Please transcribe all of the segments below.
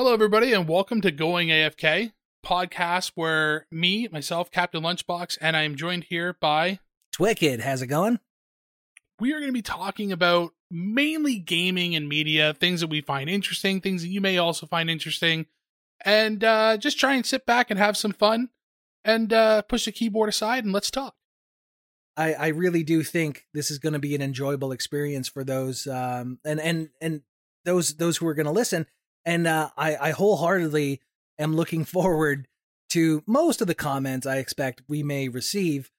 Hello, everybody, and welcome to Going AFK podcast, where me, myself, Captain Lunchbox, and I am joined here by. Twicked, how's it going? We are going to be talking about mainly gaming and media, things that we find interesting, things that you may also find interesting, and uh, just try and sit back and have some fun and uh, push the keyboard aside and let's talk. I, I really do think this is going to be an enjoyable experience for those um, and and and those those who are going to listen and uh, I, I wholeheartedly am looking forward to most of the comments I expect we may receive,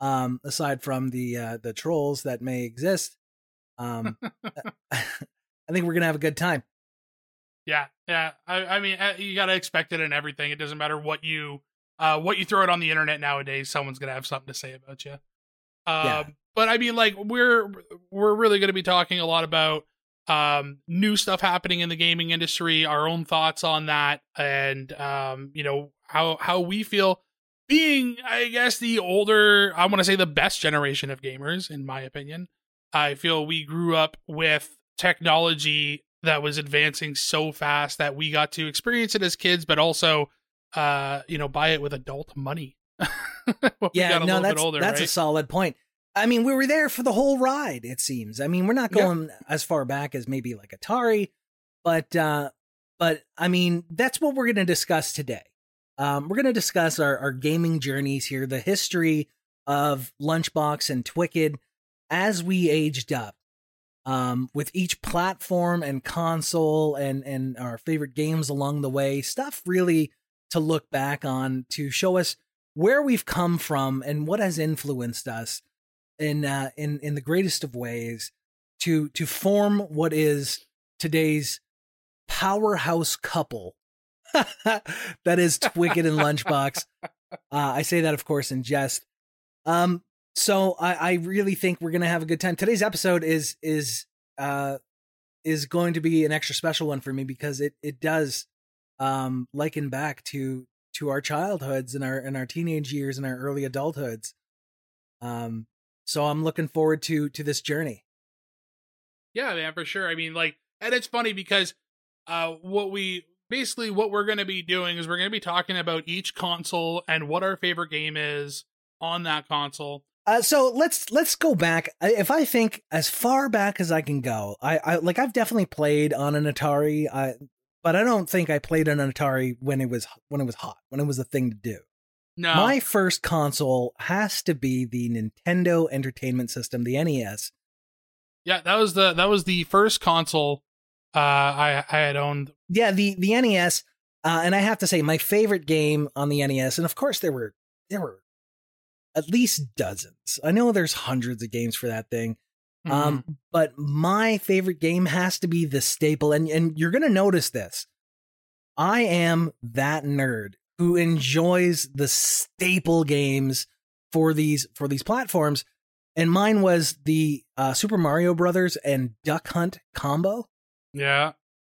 um, aside from the uh, the trolls that may exist. Um, I think we're gonna have a good time. Yeah, yeah. I, I mean, uh, you gotta expect it in everything. It doesn't matter what you uh, what you throw it on the internet nowadays. Someone's gonna have something to say about you. Um, yeah. But I mean, like we're we're really gonna be talking a lot about um, new stuff happening in the gaming industry, our own thoughts on that, and um, you know how how we feel being, I guess, the older, I want to say the best generation of gamers, in my opinion. I feel we grew up with technology that was advancing so fast that we got to experience it as kids, but also, uh, you know, buy it with adult money. yeah, no, that's older, that's right? a solid point. I mean, we were there for the whole ride, it seems. I mean, we're not going yeah. as far back as maybe like Atari, but uh but I mean, that's what we're going to discuss today. Um we're going to discuss our our gaming journeys here, the history of Lunchbox and Twicked as we aged up. Um with each platform and console and and our favorite games along the way, stuff really to look back on to show us where we've come from and what has influenced us in uh, in in the greatest of ways to to form what is today's powerhouse couple. that is Twicked and Lunchbox. Uh, I say that, of course, in jest. Um, so I, I really think we're gonna have a good time. Today's episode is is uh is going to be an extra special one for me because it it does um liken back to to our childhoods and our and our teenage years and our early adulthoods. Um, so I'm looking forward to to this journey. Yeah, man, for sure. I mean, like, and it's funny because uh, what we basically what we're going to be doing is we're going to be talking about each console and what our favorite game is on that console. Uh, so let's let's go back. If I think as far back as I can go, I, I like I've definitely played on an Atari. I, but I don't think I played on an Atari when it was when it was hot, when it was a thing to do. No. My first console has to be the Nintendo Entertainment System, the NES. Yeah, that was the that was the first console uh I I had owned. Yeah, the the NES uh and I have to say my favorite game on the NES and of course there were there were at least dozens. I know there's hundreds of games for that thing. Um, mm-hmm. Um but my favorite game has to be the staple and and you're going to notice this. I am that nerd who enjoys the staple games for these for these platforms and mine was the uh, Super Mario Brothers and Duck Hunt combo. Yeah.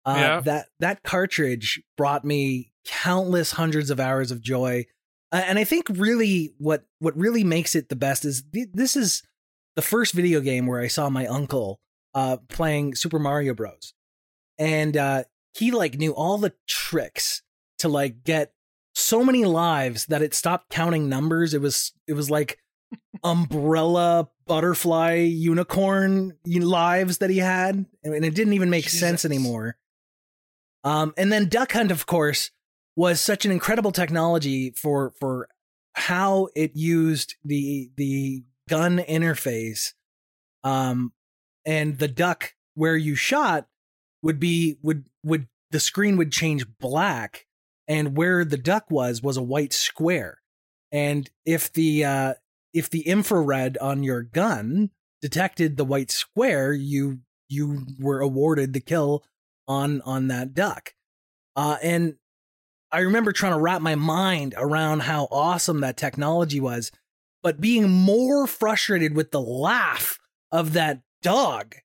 Uh, yeah. that that cartridge brought me countless hundreds of hours of joy. Uh, and I think really what what really makes it the best is th- this is the first video game where I saw my uncle uh, playing Super Mario Bros. And uh, he like knew all the tricks to like get so many lives that it stopped counting numbers. It was it was like umbrella butterfly unicorn lives that he had, and it didn't even make Jesus. sense anymore. Um, and then Duck Hunt, of course, was such an incredible technology for for how it used the the gun interface, um, and the duck where you shot would be would would the screen would change black and where the duck was was a white square. And if the uh, if the infrared on your gun detected the white square, you you were awarded the kill on on that duck. Uh, and I remember trying to wrap my mind around how awesome that technology was, but being more frustrated with the laugh of that dog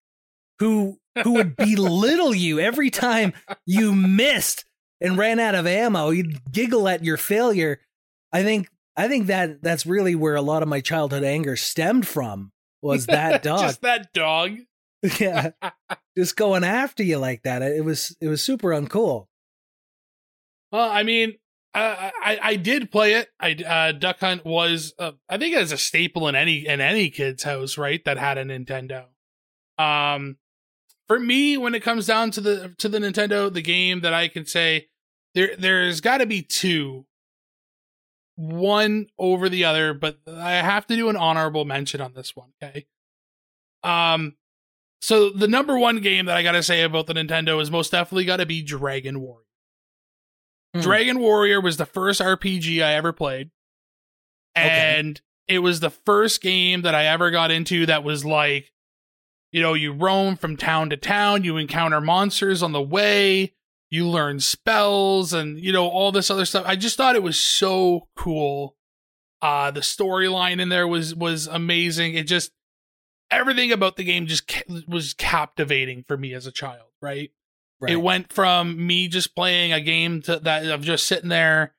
who who would belittle you every time you missed and ran out of ammo, you'd giggle at your failure. I think I think that that's really where a lot of my childhood anger stemmed from was that dog. just that dog. yeah. just going after you like that. It was it was super uncool. Well, I mean, uh, I I did play it. I uh, Duck Hunt was uh, I think it was a staple in any in any kid's house, right? That had a Nintendo. Um, for me, when it comes down to the to the Nintendo, the game that I can say there there's got to be two, one over the other, but I have to do an honorable mention on this one. Okay. Um, so the number one game that I got to say about the Nintendo is most definitely got to be Dragon Warrior. Hmm. Dragon Warrior was the first RPG I ever played. And okay. it was the first game that I ever got into that was like, you know, you roam from town to town, you encounter monsters on the way, you learn spells and, you know, all this other stuff. I just thought it was so cool. Uh the storyline in there was was amazing. It just everything about the game just ca- was captivating for me as a child, right? Right. It went from me just playing a game to that of just sitting there,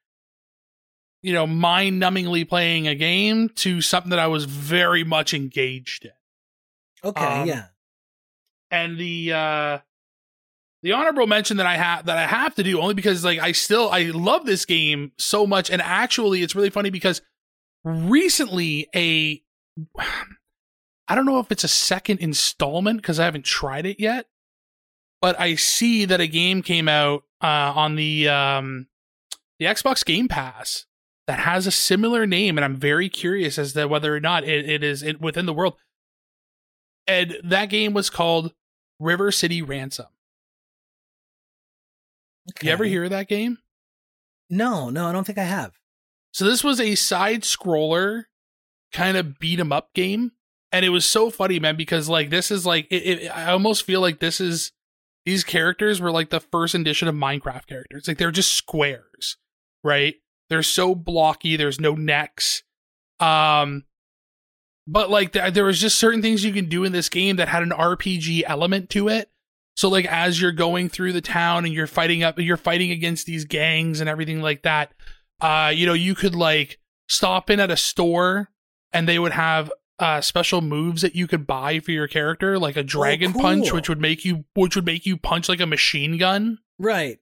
you know, mind numbingly playing a game to something that I was very much engaged in. Okay, um, yeah. And the uh the honorable mention that I have that I have to do only because like I still I love this game so much and actually it's really funny because recently a I don't know if it's a second installment because I haven't tried it yet but I see that a game came out uh, on the um, the Xbox Game Pass that has a similar name, and I'm very curious as to whether or not it, it is it, within the world. And that game was called River City Ransom. Okay. You ever hear of that game? No, no, I don't think I have. So this was a side scroller kind of beat 'em up game, and it was so funny, man, because like this is like it, it, I almost feel like this is these characters were like the first edition of Minecraft characters. Like they're just squares, right? They're so blocky. There's no necks. Um, but like th- there was just certain things you can do in this game that had an RPG element to it. So like as you're going through the town and you're fighting up, you're fighting against these gangs and everything like that. Uh, you know, you could like stop in at a store and they would have uh, special moves that you could buy for your character, like a oh, dragon oh, cool. punch, which would make you which would make you punch like a machine gun. Right.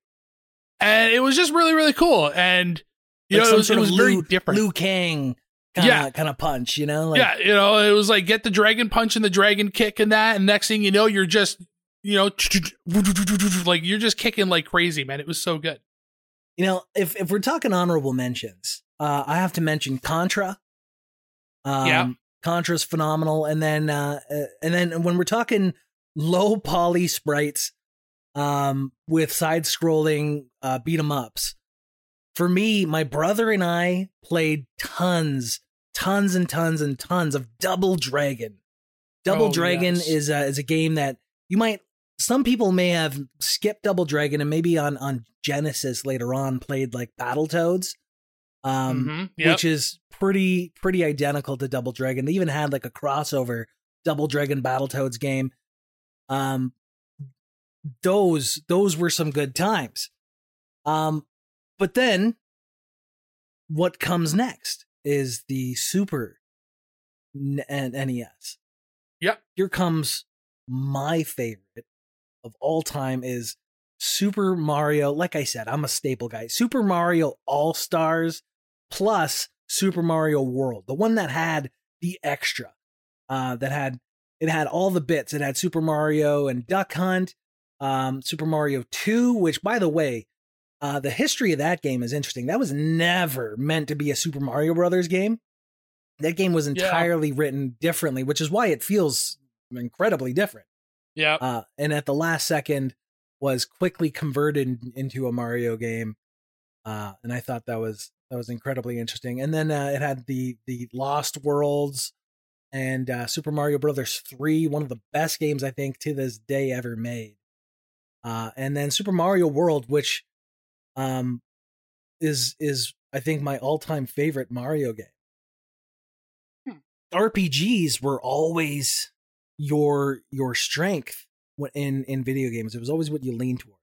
And it was just really really cool, and you like know it was, it was very different. Liu Kang. Kinda, yeah, kind of punch, you know. Like, yeah, you know, it was like get the dragon punch and the dragon kick and that, and next thing you know, you're just, you know, like you're just kicking like crazy, man. It was so good. You know, if if we're talking honorable mentions, uh, I have to mention Contra. Um, yeah. Contra's phenomenal, and then uh, uh, and then when we're talking low poly sprites, um, with side scrolling uh, beat 'em ups, for me, my brother and I played tons, tons and tons and tons of Double Dragon. Double oh, Dragon yes. is a, is a game that you might some people may have skipped Double Dragon and maybe on on Genesis later on played like Battletoads um, mm-hmm. yep. which is pretty pretty identical to Double Dragon. They even had like a crossover Double Dragon Battletoads game. Um, those those were some good times. Um, but then what comes next is the Super N- NES. Yep. Here comes my favorite of all time is Super Mario. Like I said, I'm a staple guy. Super Mario All Stars plus Super Mario World, the one that had the extra, uh, that had it had all the bits. It had Super Mario and Duck Hunt, um, Super Mario 2, which by the way, uh, the history of that game is interesting. That was never meant to be a Super Mario Brothers game. That game was entirely yeah. written differently, which is why it feels incredibly different. Yeah. Uh, and at the last second was quickly converted into a Mario game. Uh, and I thought that was that was incredibly interesting. And then uh, it had the the Lost Worlds and uh, Super Mario Brothers three, one of the best games I think to this day ever made. Uh, and then Super Mario World, which um, is is I think my all time favorite Mario game. Hmm. RPGs were always your your strength in in video games. It was always what you lean towards.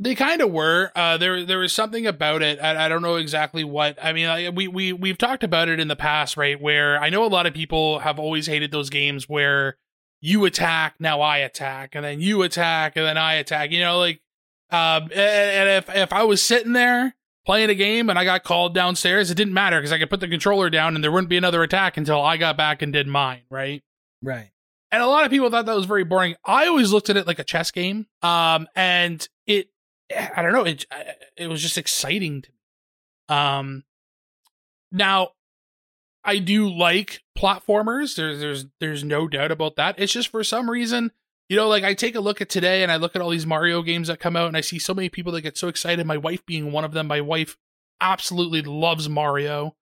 They kind of were. Uh, there, there was something about it. I, I don't know exactly what. I mean, I, we we we've talked about it in the past, right? Where I know a lot of people have always hated those games where you attack, now I attack, and then you attack, and then I attack. You know, like, um, and if if I was sitting there playing a game and I got called downstairs, it didn't matter because I could put the controller down and there wouldn't be another attack until I got back and did mine, right? Right. And a lot of people thought that was very boring. I always looked at it like a chess game. Um, and it, I don't know, it, it was just exciting to me. Um, now I do like platformers. There's, there's, there's no doubt about that. It's just for some reason, you know, like I take a look at today and I look at all these Mario games that come out and I see so many people that get so excited. My wife being one of them. My wife absolutely loves Mario.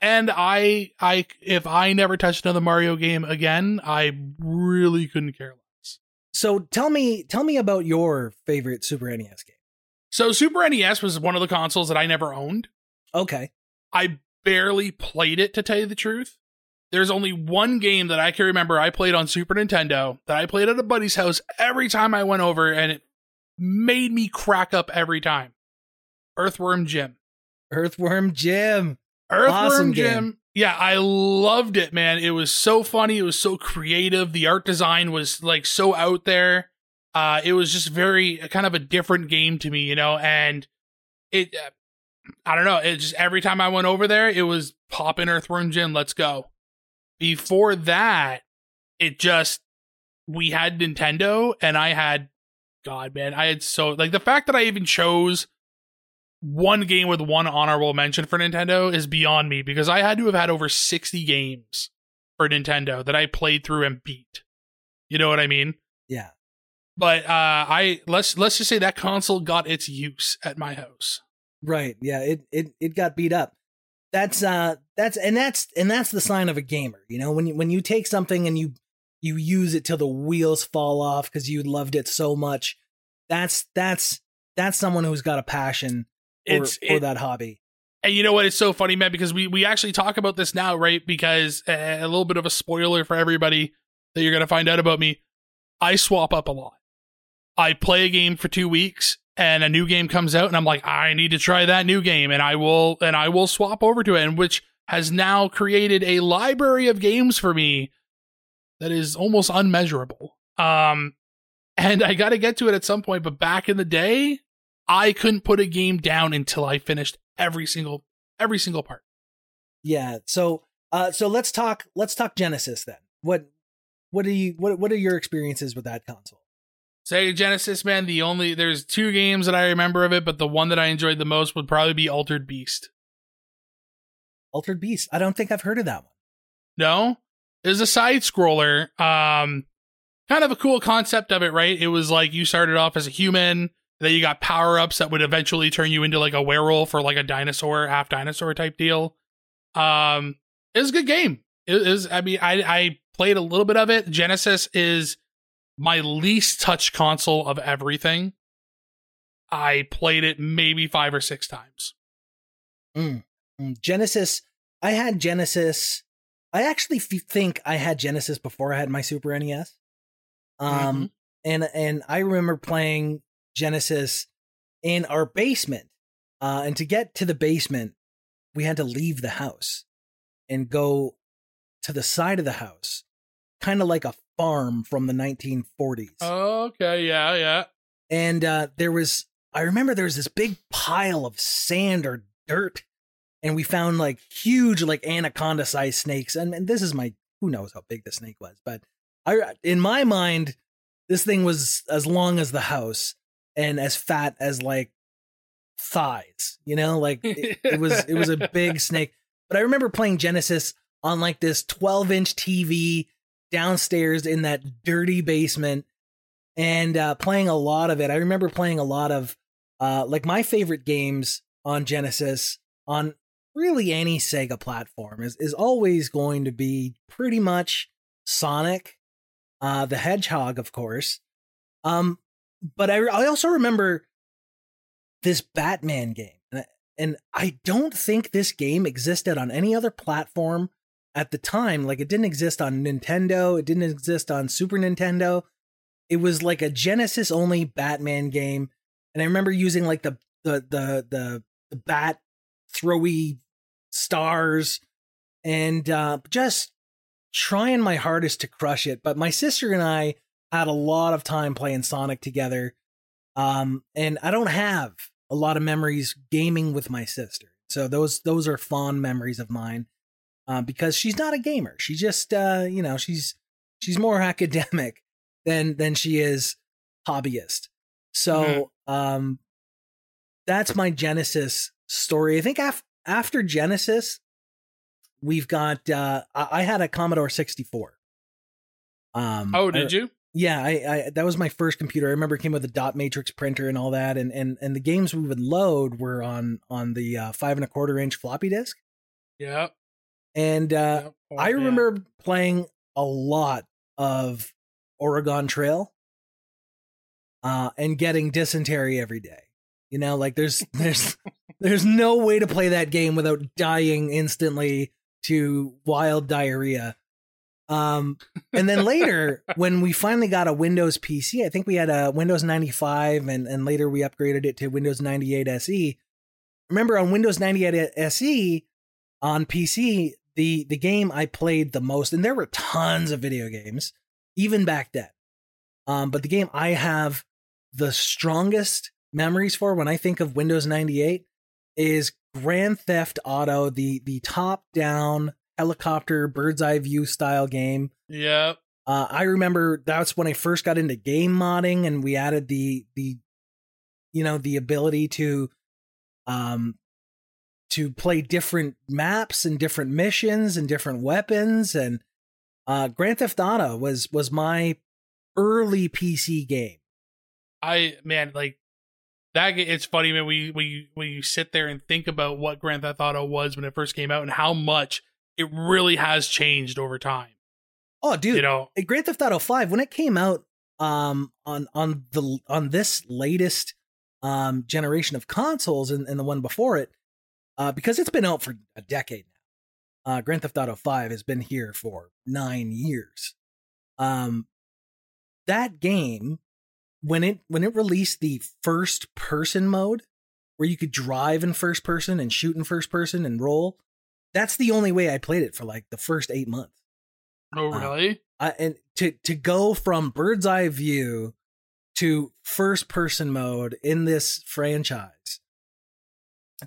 And I, I, if I never touched another Mario game again, I really couldn't care less. So tell me, tell me about your favorite Super NES game. So Super NES was one of the consoles that I never owned. Okay. I barely played it to tell you the truth. There's only one game that I can remember I played on Super Nintendo that I played at a buddy's house every time I went over, and it made me crack up every time. Earthworm Jim. Earthworm Jim. Earthworm awesome Jim. Game. Yeah, I loved it, man. It was so funny. It was so creative. The art design was like so out there. Uh, it was just very kind of a different game to me, you know, and it, uh, I don't know. It just every time I went over there, it was pop in Earthworm Jim. Let's go. Before that, it just we had Nintendo and I had God man, I had so like the fact that I even chose one game with one honorable mention for Nintendo is beyond me because I had to have had over 60 games for Nintendo that I played through and beat. You know what I mean? Yeah. But uh I let's let's just say that console got its use at my house. Right. Yeah, it it it got beat up that's uh that's and that's and that's the sign of a gamer you know when you when you take something and you you use it till the wheels fall off because you loved it so much that's that's that's someone who's got a passion for, for that hobby. And you know what? It's so funny man because we we actually talk about this now right? Because uh, a little bit of a spoiler for everybody that you're gonna find out about me. I swap up a lot. I play a game for two weeks and a new game comes out and I'm like, I need to try that new game and I will and I will swap over to it and which has now created a library of games for me that is almost unmeasurable. Um and I got to get to it at some point, but back in the day, I couldn't put a game down until I finished every single every single part. Yeah. So uh so let's talk let's talk Genesis then. What what are you what what are your experiences with that console? Sega Genesis, man, the only there's two games that I remember of it, but the one that I enjoyed the most would probably be Altered Beast. Altered Beast. I don't think I've heard of that one. No? It was a side scroller. Um kind of a cool concept of it, right? It was like you started off as a human, then you got power ups that would eventually turn you into like a werewolf or like a dinosaur, half dinosaur type deal. Um it was a good game. It is I mean I I played a little bit of it. Genesis is my least touch console of everything. I played it maybe five or six times. Mm. Mm. Genesis, I had Genesis. I actually f- think I had Genesis before I had my Super NES. Um, mm-hmm. and and I remember playing Genesis in our basement. Uh, and to get to the basement, we had to leave the house and go to the side of the house, kind of like a farm from the 1940s. Oh, okay, yeah, yeah. And uh, there was, I remember there was this big pile of sand or dirt, and we found like huge, like anaconda sized snakes. And, and this is my, who knows how big the snake was, but I, in my mind, this thing was as long as the house and as fat as like thighs. You know, like it, it was, it was a big snake. But I remember playing Genesis on like this 12 inch TV downstairs in that dirty basement and uh, playing a lot of it. I remember playing a lot of uh, like my favorite games on Genesis on really any Sega platform is is always going to be pretty much Sonic, uh, the Hedgehog, of course. Um, but I I also remember this Batman game, and and I don't think this game existed on any other platform at the time like it didn't exist on Nintendo, it didn't exist on Super Nintendo. It was like a Genesis only Batman game and I remember using like the the the the, the bat throwy stars and uh just trying my hardest to crush it, but my sister and I had a lot of time playing Sonic together. Um and I don't have a lot of memories gaming with my sister. So those those are fond memories of mine. Uh, because she's not a gamer. She just uh, you know, she's she's more academic than than she is hobbyist. So mm-hmm. um that's my Genesis story. I think af- after Genesis, we've got uh I had a Commodore 64. Um Oh, did I, you? Yeah, I, I that was my first computer. I remember it came with a dot matrix printer and all that, and and and the games we would load were on on the uh, five and a quarter inch floppy disk. Yeah, and uh, yep. oh, I remember yeah. playing a lot of Oregon Trail, uh, and getting dysentery every day. You know, like there's there's there's no way to play that game without dying instantly to wild diarrhea. Um, and then later, when we finally got a Windows PC, I think we had a Windows 95, and and later we upgraded it to Windows 98 SE. Remember, on Windows 98 SE on PC, the the game I played the most, and there were tons of video games even back then. Um, but the game I have the strongest memories for when I think of Windows 98 is Grand Theft Auto, the the top down helicopter bird's eye view style game. Yep. Uh, I remember that's when I first got into game modding, and we added the the you know the ability to um to play different maps and different missions and different weapons and uh Grand Theft Auto was was my early PC game. I man like that it's funny man we we when you sit there and think about what Grand Theft Auto was when it first came out and how much it really has changed over time. Oh, dude! You know, Grand Theft Auto Five when it came out um on on the on this latest um generation of consoles and, and the one before it, uh, because it's been out for a decade now. Uh, Grand Theft Auto Five has been here for nine years. Um, that game when it when it released the first person mode, where you could drive in first person and shoot in first person and roll, that's the only way I played it for like the first eight months. Oh, uh, really? Uh, and to to go from bird's eye view to first person mode in this franchise,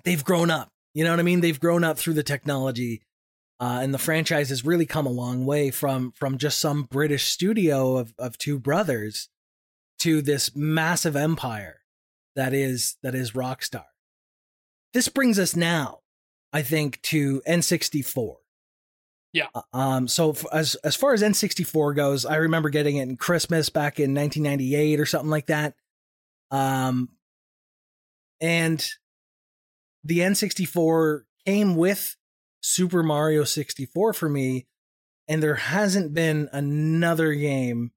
they've grown up. You know what I mean? They've grown up through the technology, uh, and the franchise has really come a long way from from just some British studio of of two brothers to this massive empire that is that is Rockstar. This brings us now I think, to N64. Yeah. Uh, um. So f- as as far as N64 goes, I remember getting it in Christmas back in 1998 or something like that. Um. And the N64 came with Super Mario 64 for me, and there hasn't been another game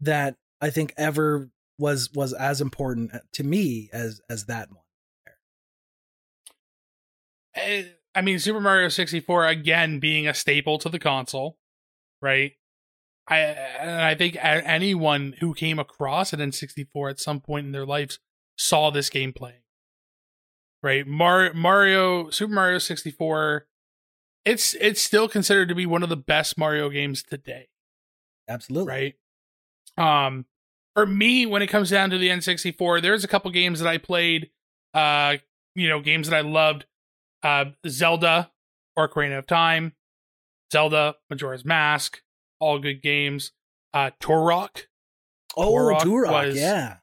that I think ever was was as important to me as as that one. Eh, I mean, Super Mario 64 again being a staple to the console, right? I and I think anyone who came across an N64 at some point in their lives saw this game playing. Right? Mar- Mario Super Mario 64 it's it's still considered to be one of the best Mario games today. Absolutely. Right? Um for me when it comes down to the N64, there's a couple games that I played uh you know, games that I loved uh, Zelda, Ocarina of Time, Zelda, Majora's Mask, all good games. Uh, Turok. Oh, Turok, Turok yeah.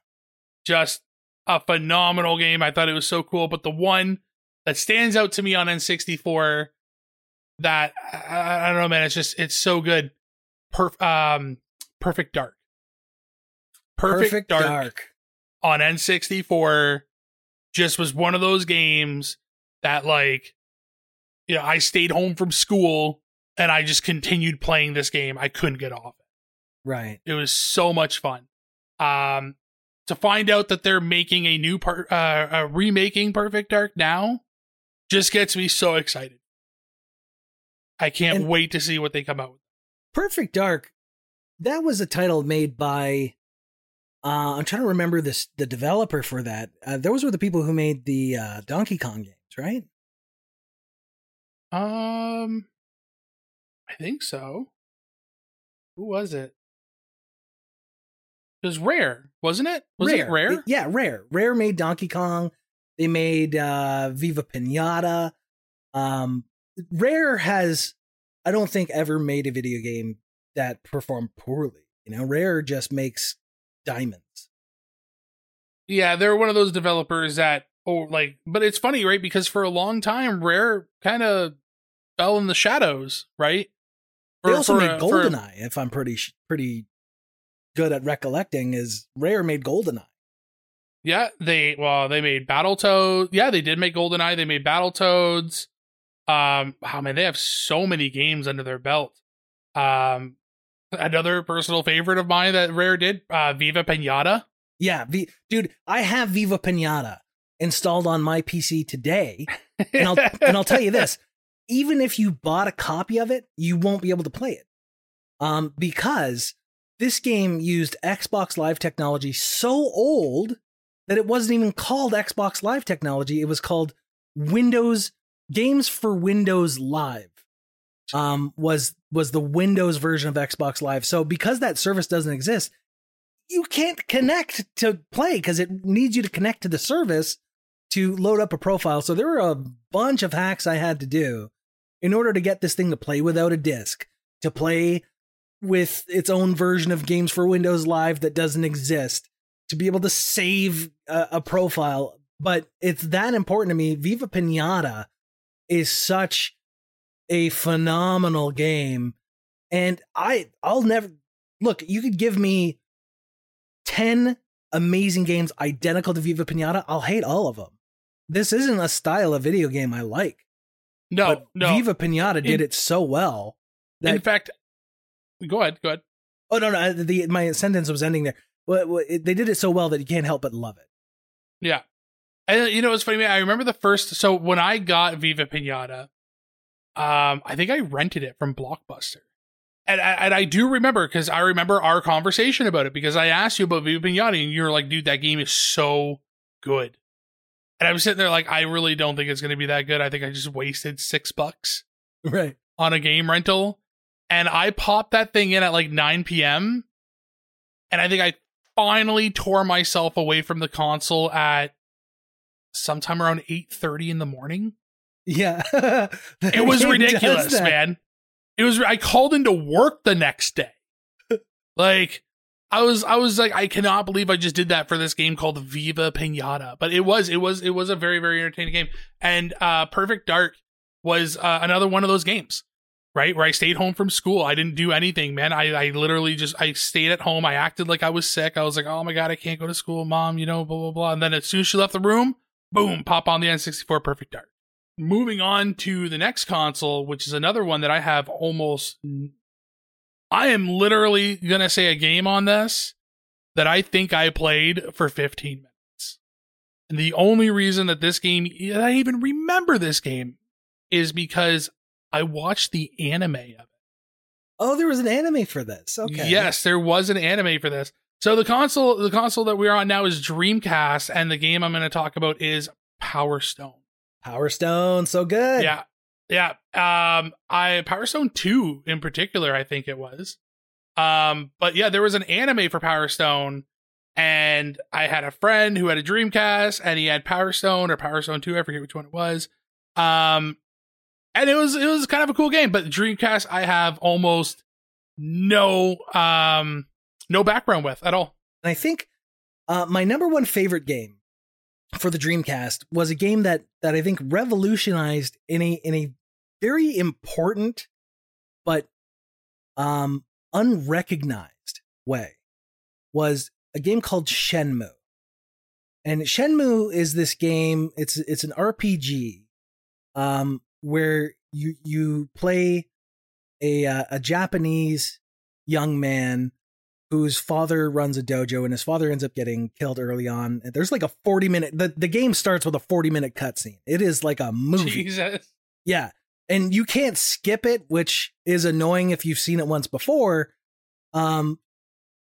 Just a phenomenal game. I thought it was so cool. But the one that stands out to me on N64 that I, I don't know, man, it's just it's so good. Perf- um, Perfect Dark. Perfect, Perfect Dark, Dark on N64 just was one of those games that like you know, I stayed home from school and I just continued playing this game. I couldn't get off it. Right. It was so much fun. Um to find out that they're making a new part uh, uh remaking Perfect Dark now just gets me so excited. I can't and wait to see what they come out with. Perfect Dark that was a title made by uh, I'm trying to remember this the developer for that. Uh, those were the people who made the uh, Donkey Kong games, right? Um, I think so. Who was it? It was Rare, wasn't it? Was Rare. it Rare? Yeah, Rare. Rare made Donkey Kong. They made uh, Viva Pinata. Um, Rare has, I don't think, ever made a video game that performed poorly. You know, Rare just makes diamonds. Yeah, they're one of those developers that, oh, like, but it's funny, right? Because for a long time, Rare kind of fell in the shadows, right? For, they also made GoldenEye, if I'm pretty pretty good at recollecting, is Rare made GoldenEye. Yeah, they well, they made Battletoads. Yeah, they did make GoldenEye. They made Battletoads. Um, oh man, they have so many games under their belt. Um, another personal favorite of mine that Rare did, uh, Viva Pinata. Yeah, v- dude, I have Viva Pinata installed on my PC today, and I'll and I'll tell you this: even if you bought a copy of it, you won't be able to play it, um, because this game used Xbox Live technology so old that it wasn't even called Xbox Live technology; it was called Windows Games for Windows Live. Um, was was the Windows version of Xbox Live. So because that service doesn't exist, you can't connect to play because it needs you to connect to the service to load up a profile. So there were a bunch of hacks I had to do in order to get this thing to play without a disc, to play with its own version of games for Windows Live that doesn't exist, to be able to save a, a profile. But it's that important to me. Viva Pinata is such a phenomenal game. And I I'll never look, you could give me 10 amazing games identical to Viva Pinata, I'll hate all of them. This isn't a style of video game I like. No, but no. Viva Pinata did in, it so well. That, in fact, go ahead, go ahead. Oh no, no, uh, the my sentence was ending there. Well, they did it so well that you can't help but love it. Yeah, and you know it's funny. Man, I remember the first. So when I got Viva Pinata, um, I think I rented it from Blockbuster, and, and I do remember because I remember our conversation about it because I asked you about Viva Pinata and you were like, dude, that game is so good. And I'm sitting there like, I really don't think it's going to be that good. I think I just wasted six bucks right on a game rental. And I popped that thing in at like 9 p.m. And I think I finally tore myself away from the console at sometime around 8:30 in the morning. Yeah. it was ridiculous, man it was I called into work the next day. like I was I was like I cannot believe I just did that for this game called Viva Pinata. But it was it was it was a very very entertaining game. And uh Perfect Dark was uh, another one of those games. Right? Where I stayed home from school. I didn't do anything, man. I I literally just I stayed at home. I acted like I was sick. I was like, "Oh my god, I can't go to school, mom, you know, blah blah blah." And then as soon as she left the room, boom, pop on the N64 Perfect Dark moving on to the next console, which is another one that I have almost. I am literally going to say a game on this that I think I played for 15 minutes. And the only reason that this game, that I even remember this game, is because I watched the anime of it. Oh, there was an anime for this. Okay. Yes, there was an anime for this. So the console, the console that we're on now is Dreamcast, and the game I'm going to talk about is Power Stone. Power Stone, so good. Yeah. Yeah. Um I Power Stone 2 in particular, I think it was. Um, but yeah, there was an anime for Power Stone, and I had a friend who had a Dreamcast and he had Power Stone or Power Stone 2, I forget which one it was. Um and it was it was kind of a cool game, but Dreamcast I have almost no um no background with at all. And I think uh my number one favorite game for the Dreamcast was a game that that I think revolutionized in a in a very important but um unrecognized way was a game called Shenmue. And Shenmue is this game, it's it's an RPG um where you you play a uh, a Japanese young man whose father runs a dojo and his father ends up getting killed early on. There's like a 40 minute the, the game starts with a 40 minute cutscene. It is like a movie. Jesus. Yeah. And you can't skip it, which is annoying if you've seen it once before. Um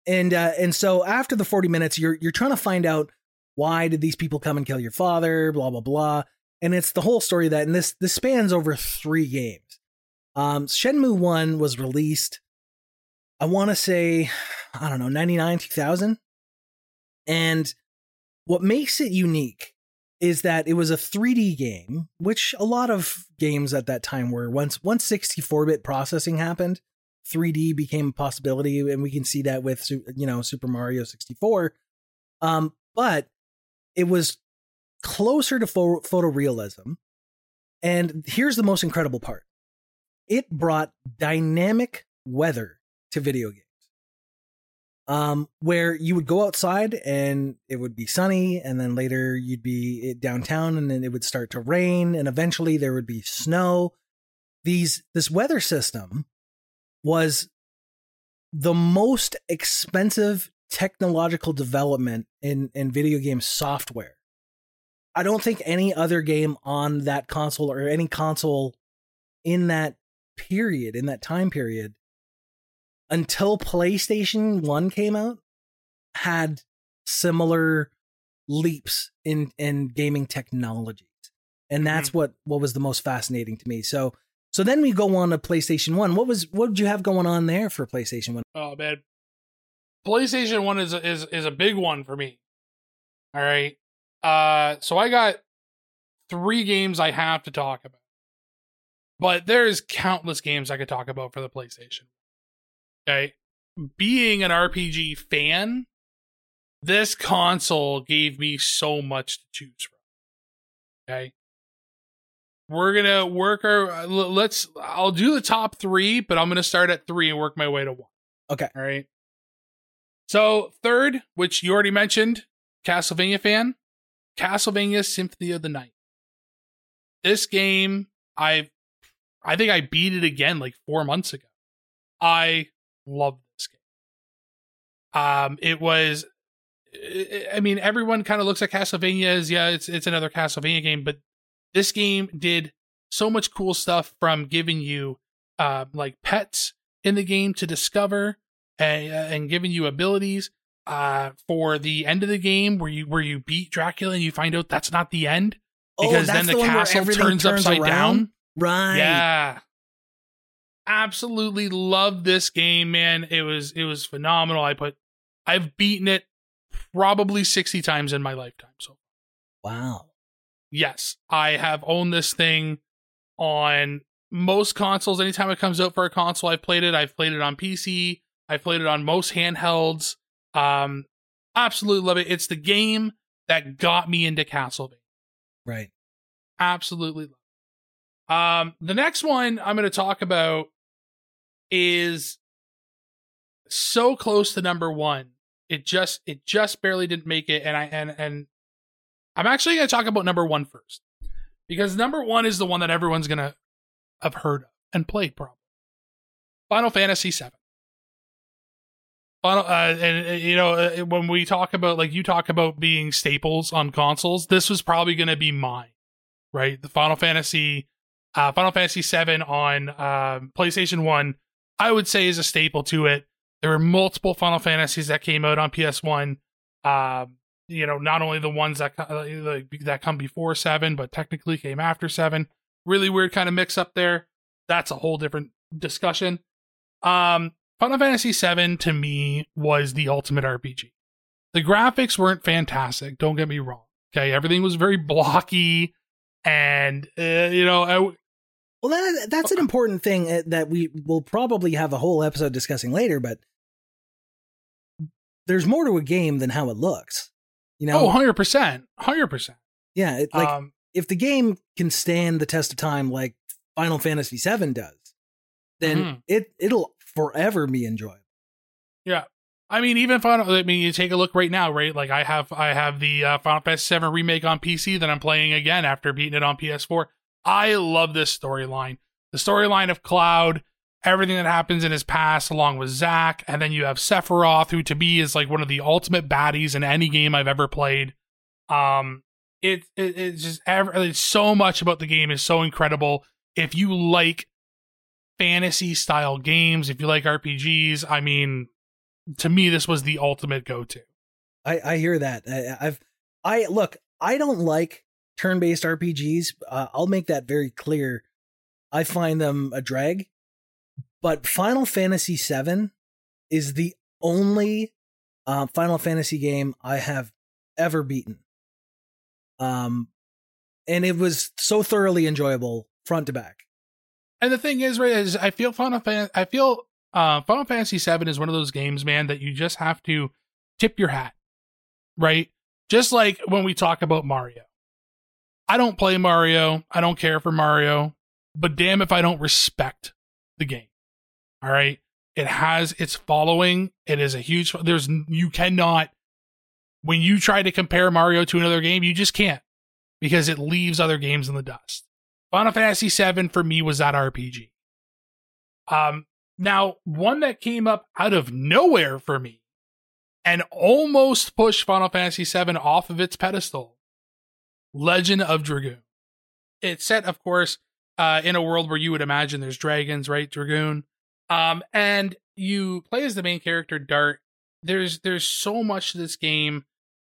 and uh and so after the 40 minutes you're you're trying to find out why did these people come and kill your father, blah blah blah. And it's the whole story that and this this spans over 3 games. Um Shenmue 1 was released I want to say, I don't know, 99, 2000. And what makes it unique is that it was a 3D game, which a lot of games at that time were. Once once 64-bit processing happened, 3D became a possibility, and we can see that with you know Super Mario 64. Um, but it was closer to pho- photorealism. And here's the most incredible part: it brought dynamic weather to video games um, where you would go outside and it would be sunny, and then later you'd be downtown, and then it would start to rain, and eventually there would be snow. These this weather system was the most expensive technological development in in video game software. I don't think any other game on that console or any console in that period in that time period until PlayStation 1 came out had similar leaps in in gaming technologies. And that's mm-hmm. what what was the most fascinating to me. So so then we go on to PlayStation 1. What was what did you have going on there for PlayStation 1? Oh man. PlayStation 1 is a, is is a big one for me. All right. Uh so I got three games I have to talk about. But there's countless games I could talk about for the PlayStation. Okay. Being an RPG fan, this console gave me so much to choose from. Okay. We're going to work our, uh, let's, I'll do the top three, but I'm going to start at three and work my way to one. Okay. All right. So, third, which you already mentioned, Castlevania fan, Castlevania Symphony of the Night. This game, I I think I beat it again like 4 months ago. I loved this game. Um, it was, I mean, everyone kind of looks at Castlevania as yeah, it's it's another Castlevania game, but this game did so much cool stuff from giving you uh, like pets in the game to discover and, uh, and giving you abilities uh, for the end of the game where you where you beat Dracula and you find out that's not the end oh, because oh, then the, the castle turns, turns, upside around? down. Right. Yeah absolutely loved this game, man. It was it was phenomenal. I put I've beaten it probably 60 times in my lifetime so Wow. Yes, I have owned this thing on most consoles. Anytime it comes out for a console, I've played it. I've played it on PC. I've played it on most handhelds. Um, absolutely love it. It's the game that got me into Castlevania. Right. Absolutely love it. Um, the next one I'm going to talk about is so close to number one. It just it just barely didn't make it. And I and and I'm actually gonna talk about number one first. Because number one is the one that everyone's gonna have heard of and played probably. Final Fantasy VII. Final, uh, and you know uh, when we talk about like you talk about being staples on consoles, this was probably going to be mine, right? The Final Fantasy, uh, Final Fantasy VII on um, PlayStation One I would say is a staple to it. There were multiple Final Fantasies that came out on PS1. Um, you know, not only the ones that uh, that come before seven, but technically came after seven. Really weird kind of mix up there. That's a whole different discussion. Um, Final Fantasy VII to me was the ultimate RPG. The graphics weren't fantastic. Don't get me wrong. Okay, everything was very blocky, and uh, you know, well, that, that's an important thing uh, that we will probably have a whole episode discussing later, but there's more to a game than how it looks. You know? Oh, 100%. 100%. Yeah. It, like, um, if the game can stand the test of time like Final Fantasy VII does, then mm-hmm. it, it'll forever be enjoyable. Yeah. I mean, even Final. I mean, you take a look right now, right? Like I have, I have the uh, Final Fantasy VII remake on PC that I'm playing again after beating it on PS4. I love this storyline. The storyline of Cloud, everything that happens in his past, along with Zack, and then you have Sephiroth, who to me is like one of the ultimate baddies in any game I've ever played. Um, it, it it's just it's so much about the game is so incredible. If you like fantasy style games, if you like RPGs, I mean, to me, this was the ultimate go to. I, I hear that. I, I've I look. I don't like turn-based RPGs. Uh, I'll make that very clear. I find them a drag. But Final Fantasy VII is the only uh, Final Fantasy game I have ever beaten. Um, and it was so thoroughly enjoyable front to back. And the thing is, right, is I feel Final Fan- I feel uh, Final Fantasy VII is one of those games, man, that you just have to tip your hat, right? Just like when we talk about Mario. I don't play Mario. I don't care for Mario, but damn if I don't respect the game. All right. It has its following. It is a huge, there's, you cannot, when you try to compare Mario to another game, you just can't because it leaves other games in the dust. Final Fantasy VII for me was that RPG. Um, now, one that came up out of nowhere for me and almost pushed Final Fantasy VII off of its pedestal Legend of Dragoon. It's set, of course, uh, in a world where you would imagine there's dragons, right? Dragoon. Um, and you play as the main character, Dart. There's there's so much to this game.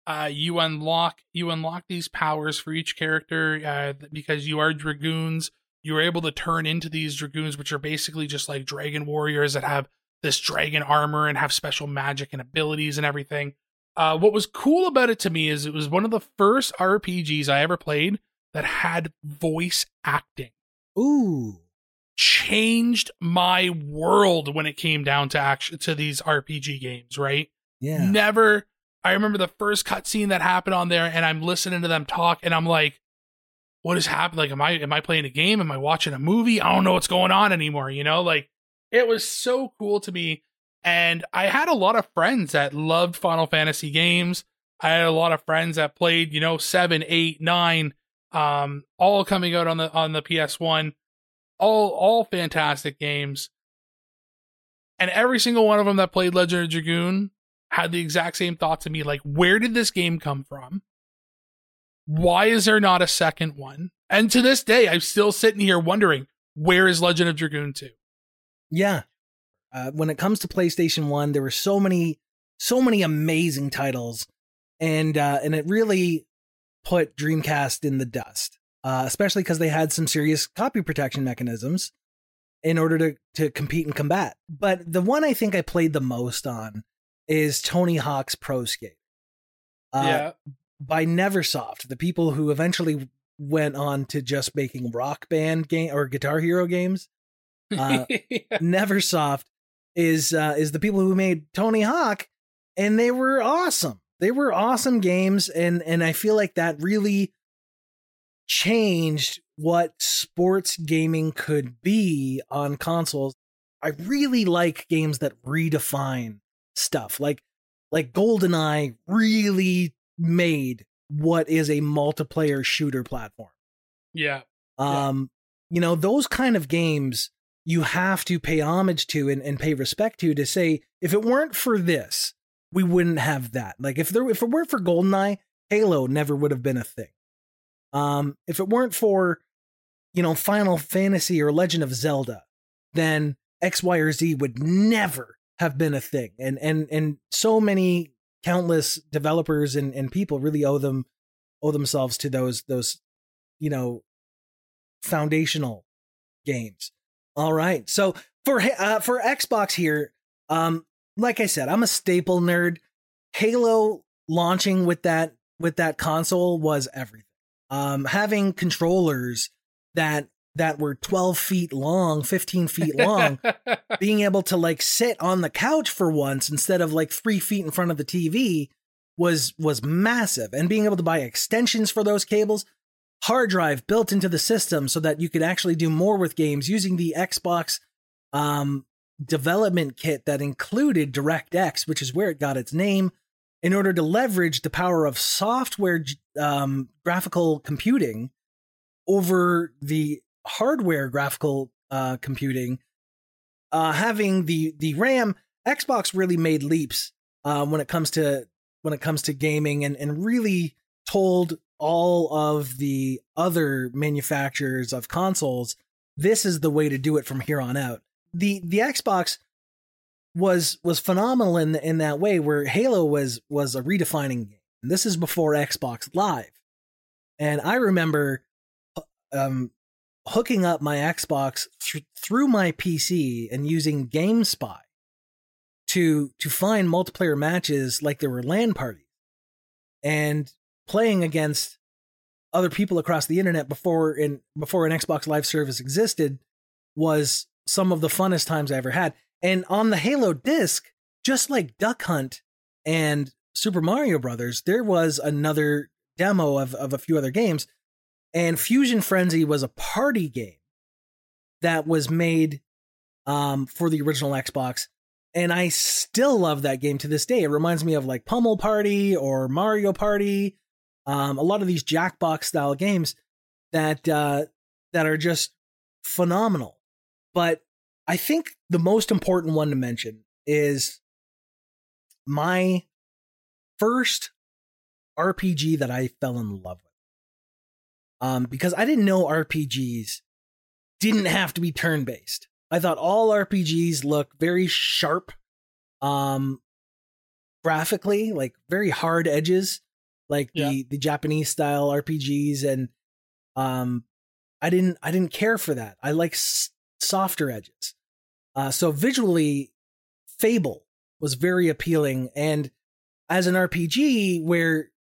Uh, you unlock you unlock these powers for each character uh, because you are dragoons You're able to turn into these dragoons, which are basically just like dragon warriors that have this dragon armor and have special magic and abilities and everything. Uh, what was cool about it to me is it was one of the first RPGs I ever played that had voice acting. Ooh. Changed my world when it came down to action to these RPG games, right? Yeah. Never I remember the first cutscene that happened on there and I'm listening to them talk and I'm like, what is happening? Like, am I am I playing a game? Am I watching a movie? I don't know what's going on anymore. You know, like it was so cool to me. And I had a lot of friends that loved Final Fantasy games. I had a lot of friends that played, you know, seven, eight, nine, um, all coming out on the on the PS1. All all fantastic games. And every single one of them that played Legend of Dragoon had the exact same thought to me like, where did this game come from? why is there not a second one? And to this day, I'm still sitting here wondering where is Legend of Dragoon 2? Yeah. Uh, when it comes to PlayStation 1, there were so many, so many amazing titles. And, uh, and it really put Dreamcast in the dust, uh, especially because they had some serious copy protection mechanisms in order to, to compete and combat. But the one I think I played the most on is Tony Hawk's Pro Skate. Uh, yeah by Neversoft, the people who eventually went on to just making rock band game or guitar hero games. Uh, yeah. Neversoft is uh, is the people who made Tony Hawk, and they were awesome. They were awesome games, and and I feel like that really changed what sports gaming could be on consoles. I really like games that redefine stuff, like like GoldenEye really made what is a multiplayer shooter platform. Yeah. Um, yeah. you know, those kind of games you have to pay homage to and, and pay respect to to say, if it weren't for this, we wouldn't have that. Like if there if it weren't for GoldenEye, Halo never would have been a thing. Um, if it weren't for, you know, Final Fantasy or Legend of Zelda, then X, Y, or Z would never have been a thing. And and and so many countless developers and, and people really owe them owe themselves to those those you know foundational games. All right. So for uh, for Xbox here, um like I said, I'm a staple nerd. Halo launching with that with that console was everything. Um having controllers that that were 12 feet long, 15 feet long, being able to like sit on the couch for once instead of like three feet in front of the TV was was massive. And being able to buy extensions for those cables, hard drive built into the system so that you could actually do more with games using the Xbox um, development kit that included DirectX, which is where it got its name, in order to leverage the power of software um, graphical computing over the hardware graphical uh, computing, uh, having the the RAM, Xbox really made leaps uh, when it comes to when it comes to gaming, and and really told all of the other manufacturers of consoles this is the way to do it from here on out. The the Xbox was was phenomenal in in that way where Halo was was a redefining game. And this is before Xbox Live. And I remember um hooking up my Xbox th- through my PC and using GameSpy to to find multiplayer matches like there were LAN parties and playing against other people across the internet before in before an Xbox Live service existed was some of the funnest times I ever had. And on the Halo disc, just like Duck Hunt and Super Mario Brothers, there was another demo of, of a few other games. And Fusion Frenzy was a party game that was made um, for the original Xbox. And I still love that game to this day. It reminds me of like Pummel Party or Mario Party. Um, a lot of these Jackbox style games that uh, that are just phenomenal. But I think the most important one to mention is my first RPG that I fell in love with. Um, because I didn't know RPGs didn't have to be turn based. I thought all RPGs look very sharp, um, graphically, like very hard edges, like yeah. the the Japanese style RPGs, and um, I didn't I didn't care for that. I like s- softer edges. Uh, so visually, Fable was very appealing, and as an RPG where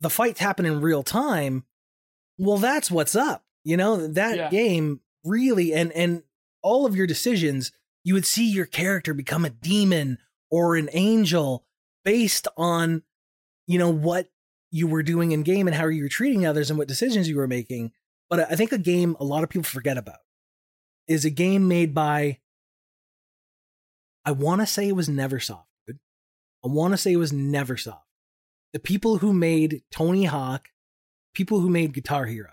the fights happen in real time, well, that's what's up. You know that yeah. game really and and all of your decisions, you would see your character become a demon or an angel based on you know what you were doing in game and how you were treating others and what decisions you were making. But I think a game a lot of people forget about is a game made by I want to say it was Neversoft. I want to say it was Neversoft. The people who made Tony Hawk, people who made Guitar Hero,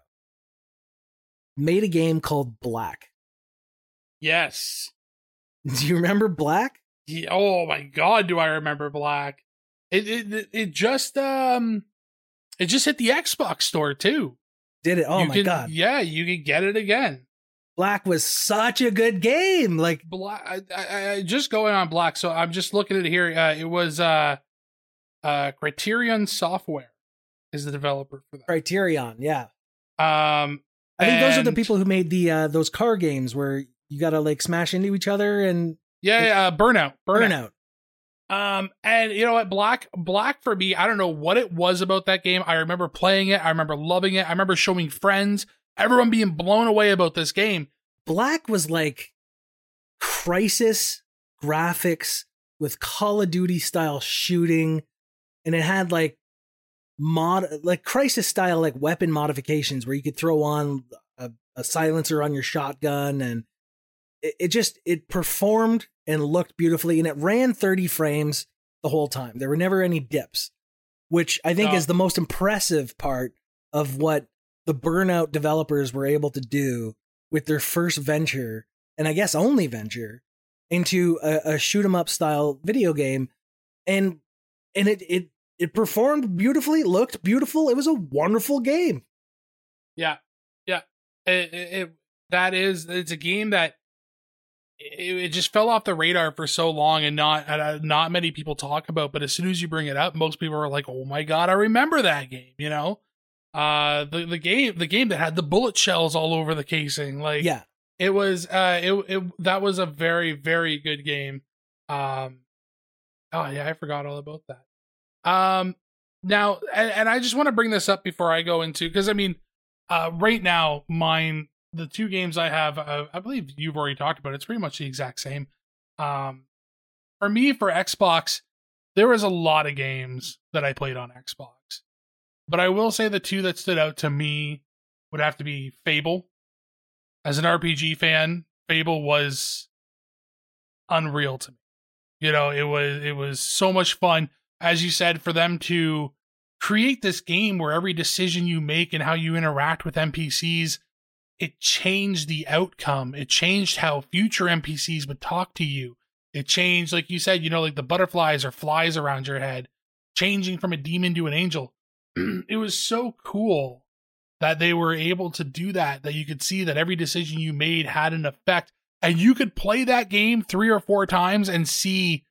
made a game called Black. Yes. Do you remember Black? Yeah, oh my god, do I remember Black? It it it just um it just hit the Xbox store too. Did it? Oh you my can, god. Yeah, you can get it again. Black was such a good game. Like Black I, I, I just going on Black. So I'm just looking at it here. Uh, it was uh uh Criterion Software is the developer for that. Criterion, yeah. Um I think those are the people who made the uh those car games where you gotta like smash into each other and yeah, yeah uh, burnout, burnout. Burnout. Um, and you know what, Black, Black for me, I don't know what it was about that game. I remember playing it. I remember loving it. I remember showing friends, everyone being blown away about this game. Black was like Crysis graphics with Call of Duty style shooting, and it had like mod like Crysis style like weapon modifications where you could throw on a, a silencer on your shotgun and it, it just it performed and looked beautifully and it ran 30 frames the whole time. There were never any dips, which I think oh. is the most impressive part of what the burnout developers were able to do with their first venture, and I guess only venture, into a, a shoot 'em up style video game. And and it it it performed beautifully, looked beautiful. It was a wonderful game. Yeah. Yeah. It, it, it that is it's a game that it, it, just fell off the radar for so long and not uh, not many people talk about but as soon as you bring it up most people are like oh my god i remember that game you know? Uh the the game the game that had the bullet shells all over the casing like yeah. it was uh it, it that was a very very good game. Um oh yeah i forgot all about that. Um now and, and i just want to bring this up before i go into because i mean uh right now mine the two games I have, uh, I believe you've already talked about. It. It's pretty much the exact same. Um, for me, for Xbox, there was a lot of games that I played on Xbox, but I will say the two that stood out to me would have to be Fable. As an RPG fan, Fable was unreal to me. You know, it was it was so much fun, as you said, for them to create this game where every decision you make and how you interact with NPCs it changed the outcome. It changed how future NPCs would talk to you. It changed, like you said, you know, like the butterflies or flies around your head, changing from a demon to an angel. it was so cool that they were able to do that, that you could see that every decision you made had an effect. And you could play that game three or four times and see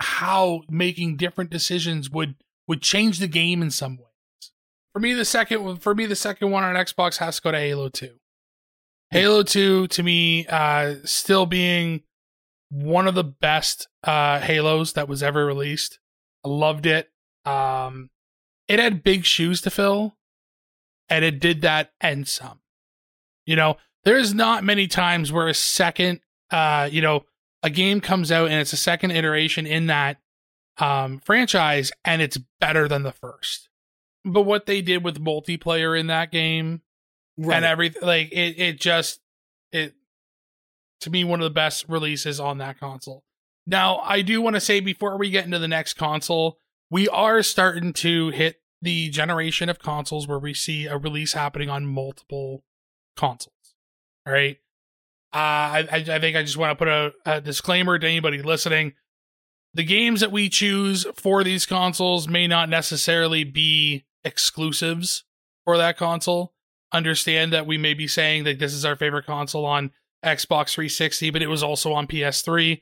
how making different decisions would would change the game in some ways. For me, the second for me the second one on Xbox has to go to Halo 2. Halo 2 to me uh still being one of the best uh Halos that was ever released. I loved it. Um it had big shoes to fill. and it did that and some. You know, there's not many times where a second, uh, you know, a game comes out and it's a second iteration in that um, franchise and it's better than the first. But what they did with multiplayer in that game right. and everything, like it, it just, it, to me, one of the best releases on that console. Now, I do want to say before we get into the next console, we are starting to hit the generation of consoles where we see a release happening on multiple consoles. All right. Uh, I, I think I just want to put a, a disclaimer to anybody listening. The games that we choose for these consoles may not necessarily be exclusives for that console. Understand that we may be saying that this is our favorite console on Xbox 360, but it was also on PS3.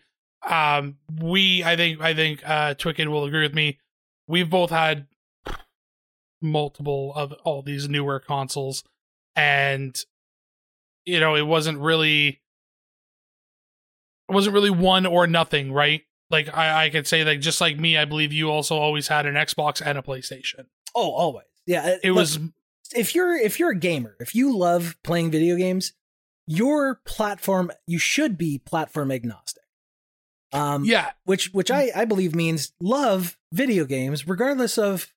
Um, we, I think, I think, uh, Twicked will agree with me. We've both had multiple of all these newer consoles, and you know, it wasn't really, it wasn't really one or nothing, right? Like I, I could say, like just like me, I believe you also always had an Xbox and a PlayStation. Oh, always, yeah. It, it look, was. If you're if you're a gamer, if you love playing video games, your platform you should be platform agnostic. Um, yeah, which which I I believe means love video games regardless of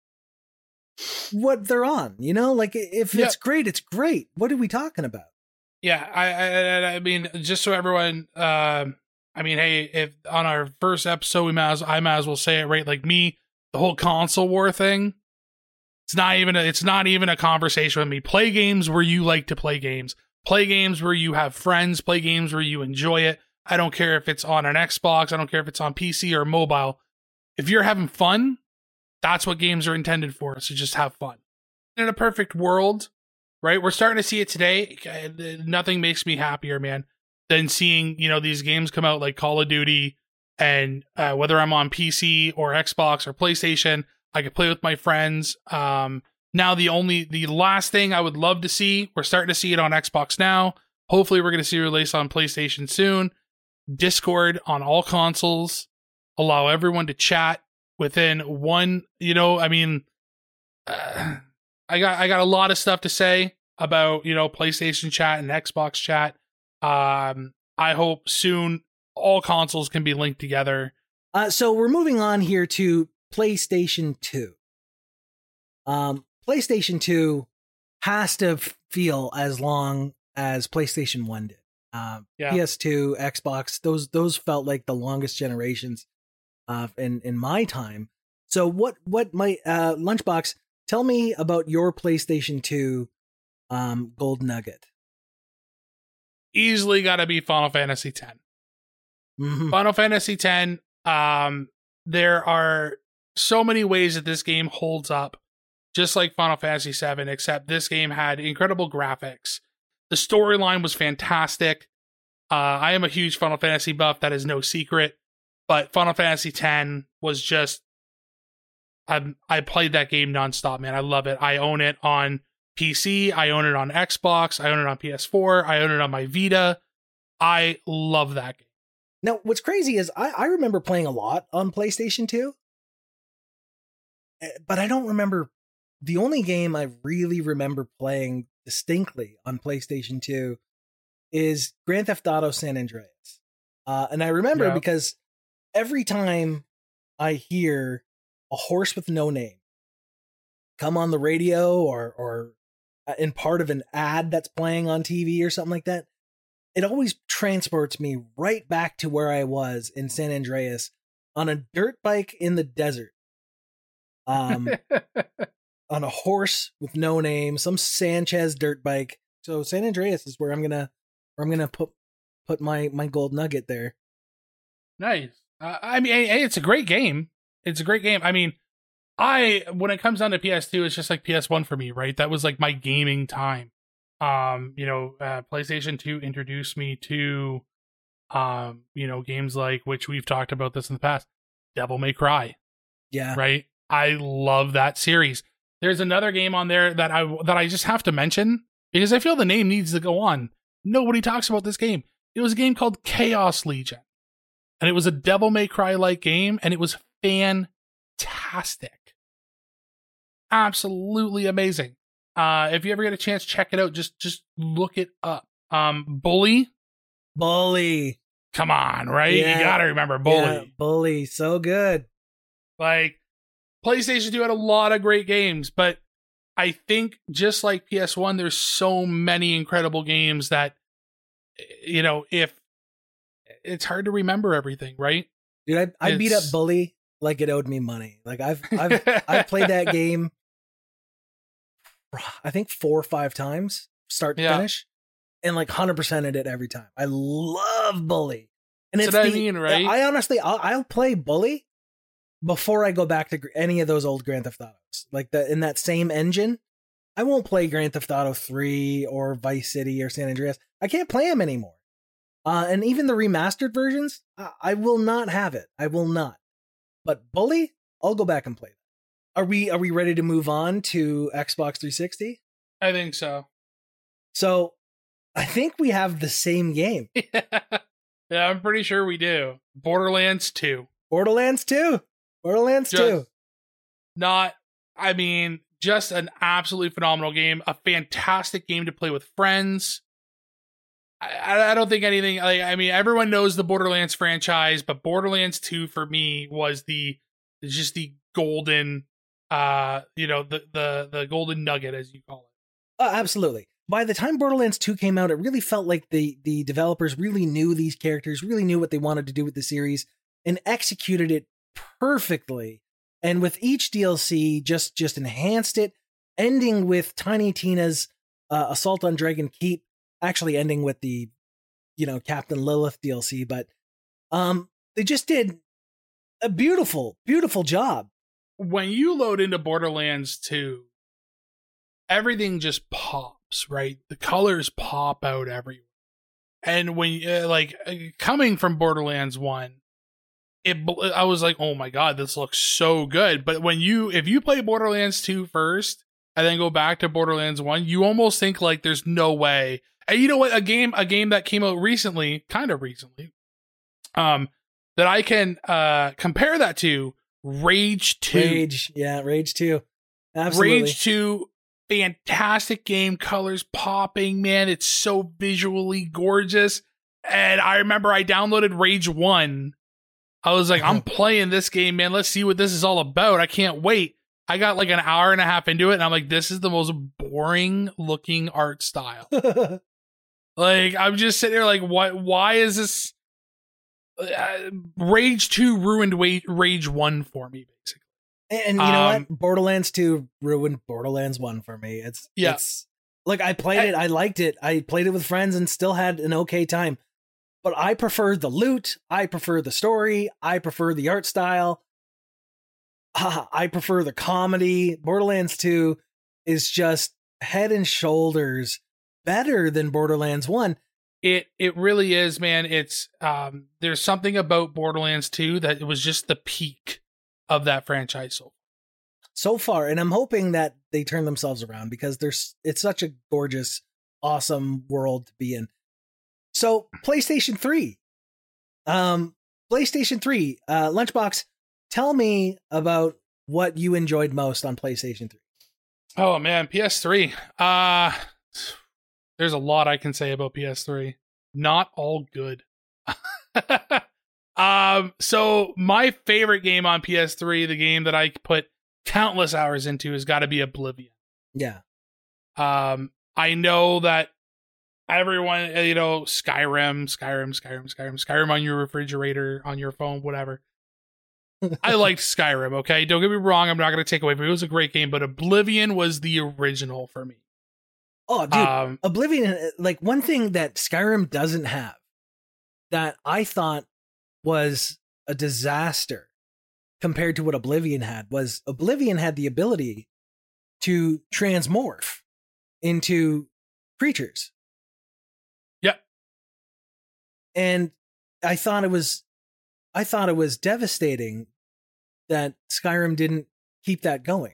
what they're on. You know, like if it's great, it's great. What are we talking about? Yeah, I I, I mean, just so everyone, uh, I mean, hey, if on our first episode we might as, I might as well say it right. Like me, the whole console war thing. It's not even a, it's not even a conversation with me. Play games where you like to play games. Play games where you have friends. Play games where you enjoy it. I don't care if it's on an Xbox. I don't care if it's on PC or mobile. If you're having fun, that's what games are intended for. So just have fun. In a perfect world, right? We're starting to see it today. Nothing makes me happier, man, than seeing, you know, these games come out like Call of Duty and uh, whether I'm on PC or Xbox or PlayStation, I could play with my friends. Um, now the only the last thing I would love to see, we're starting to see it on Xbox now. Hopefully we're going to see release on PlayStation soon Discord on all consoles, allow everyone to chat within one, you know, I mean, uh, I got I got a lot of stuff to say about, you know, PlayStation chat and Xbox chat. Um I hope soon all consoles can be linked together. Uh so we're moving on here to PlayStation 2. Um PlayStation 2 has to feel as long as PlayStation 1 did. Uh, yeah. PS2, Xbox, those those felt like the longest generations uh, in in my time. So what what my uh, lunchbox? Tell me about your PlayStation 2 um, gold nugget. Easily got to be Final Fantasy 10. Mm-hmm. Final Fantasy 10. Um, there are so many ways that this game holds up, just like Final Fantasy 7, except this game had incredible graphics the storyline was fantastic. Uh, I am a huge Final Fantasy buff. That is no secret. But Final Fantasy X was just. I I played that game nonstop, man. I love it. I own it on PC. I own it on Xbox. I own it on PS4. I own it on my Vita. I love that game. Now, what's crazy is I, I remember playing a lot on PlayStation 2, eh, but I don't remember. The only game I really remember playing distinctly on PlayStation 2 is Grand Theft Auto San Andreas. Uh, and I remember yeah. because every time I hear a horse with no name come on the radio or or uh, in part of an ad that's playing on TV or something like that, it always transports me right back to where I was in San Andreas on a dirt bike in the desert. Um, on a horse with no name, some Sanchez dirt bike. So San Andreas is where I'm gonna where I'm gonna put put my my gold nugget there. Nice. Uh, I mean, it's a great game. It's a great game. I mean, I when it comes down to PS2, it's just like PS1 for me, right? That was like my gaming time. Um, you know, uh, PlayStation 2 introduced me to um, you know, games like which we've talked about this in the past, Devil May Cry. Yeah. Right? I love that series. There's another game on there that I that I just have to mention because I feel the name needs to go on. Nobody talks about this game. It was a game called Chaos Legion. And it was a Devil May Cry like game and it was fantastic. Absolutely amazing. Uh, if you ever get a chance, check it out. Just just look it up. Um, Bully. Bully. Come on, right? Yeah. You gotta remember Bully. Yeah, Bully. So good. Like PlayStation 2 had a lot of great games, but I think just like PS1, there's so many incredible games that you know, if it's hard to remember everything, right? Dude, I, I beat up Bully like it owed me money. Like I've I've I've played that game I think four or five times, start to Yeah. finish. And like hundred percented it every time. I love Bully. And That's it's what I mean, right? I honestly I'll, I'll play Bully before I go back to any of those old Grand Theft Autos. Like the in that same engine, I won't play Grand Theft Auto 3 or Vice City or San Andreas. I can't play them anymore. Uh, and even the remastered versions, I, I will not have it. I will not. But Bully, I'll go back and play that. Are we are we ready to move on to Xbox 360? I think so. So I think we have the same game. yeah, I'm pretty sure we do. Borderlands 2. Borderlands 2. Borderlands Just- 2. Not, I mean, just an absolutely phenomenal game. A fantastic game to play with friends. I, I- don't think anything. Like, I mean, everyone knows the Borderlands franchise, but Borderlands 2 for me was the just the golden, uh, you know, the the the golden nugget as you call it. Uh, absolutely. By the time Borderlands 2 came out, it really felt like the the developers really knew these characters, really knew what they wanted to do with the series, and executed it perfectly. And with each DLC, just just enhanced it, ending with Tiny Tina's uh, Assault on Dragon Keep, actually ending with the, you know, Captain Lilith DLC. But um, they just did a beautiful, beautiful job. when you load into Borderlands 2, everything just pops, right? The colors pop out everywhere. And when uh, like uh, coming from Borderlands 1, it I was like, "Oh my god, this looks so good." But when you if you play Borderlands 2 first and then go back to Borderlands 1, you almost think like there's no way. And you know what? A game a game that came out recently, kind of recently, um that I can uh compare that to Rage 2. Rage, yeah, Rage 2. Absolutely. Rage 2, fantastic game, colors popping, man. It's so visually gorgeous. And I remember I downloaded Rage 1. I was like, I'm playing this game, man. Let's see what this is all about. I can't wait. I got like an hour and a half into it, and I'm like, this is the most boring looking art style. Like, I'm just sitting there like, what? Why is this? Uh, Rage 2 ruined Rage 1 for me, basically. And you know Um, what? Borderlands 2 ruined Borderlands 1 for me. It's Yeah. it's like I played it, I liked it. I played it with friends and still had an okay time. But I prefer the loot, I prefer the story, I prefer the art style. Ah, I prefer the comedy. Borderlands 2 is just head and shoulders better than Borderlands 1. It it really is, man. It's um there's something about Borderlands 2 that it was just the peak of that franchise. So so far and i'm hoping that they turn themselves around because there's it's such a gorgeous awesome world to be in so playstation 3 um playstation 3 uh lunchbox tell me about what you enjoyed most on playstation 3 Oh man, PS3. Uh there's a lot I can say about PS3. Not all good. um so my favorite game on PS3, the game that I put countless hours into has got to be Oblivion. yeah Um, I know that everyone, uh, you know, Skyrim, Skyrim, Skyrim, Skyrim, Skyrim on your refrigerator, on your phone, whatever. I liked Skyrim, okay? Don't get me wrong, I'm not going to take away from it. It was a great game, but Oblivion was the original for me. oh dude Um, oblivion uh, like one thing that skyrim doesn't have that i thought was a disaster compared to what oblivion had was oblivion had the ability to transmorph into creatures and i thought it was i thought it was devastating that skyrim didn't keep that going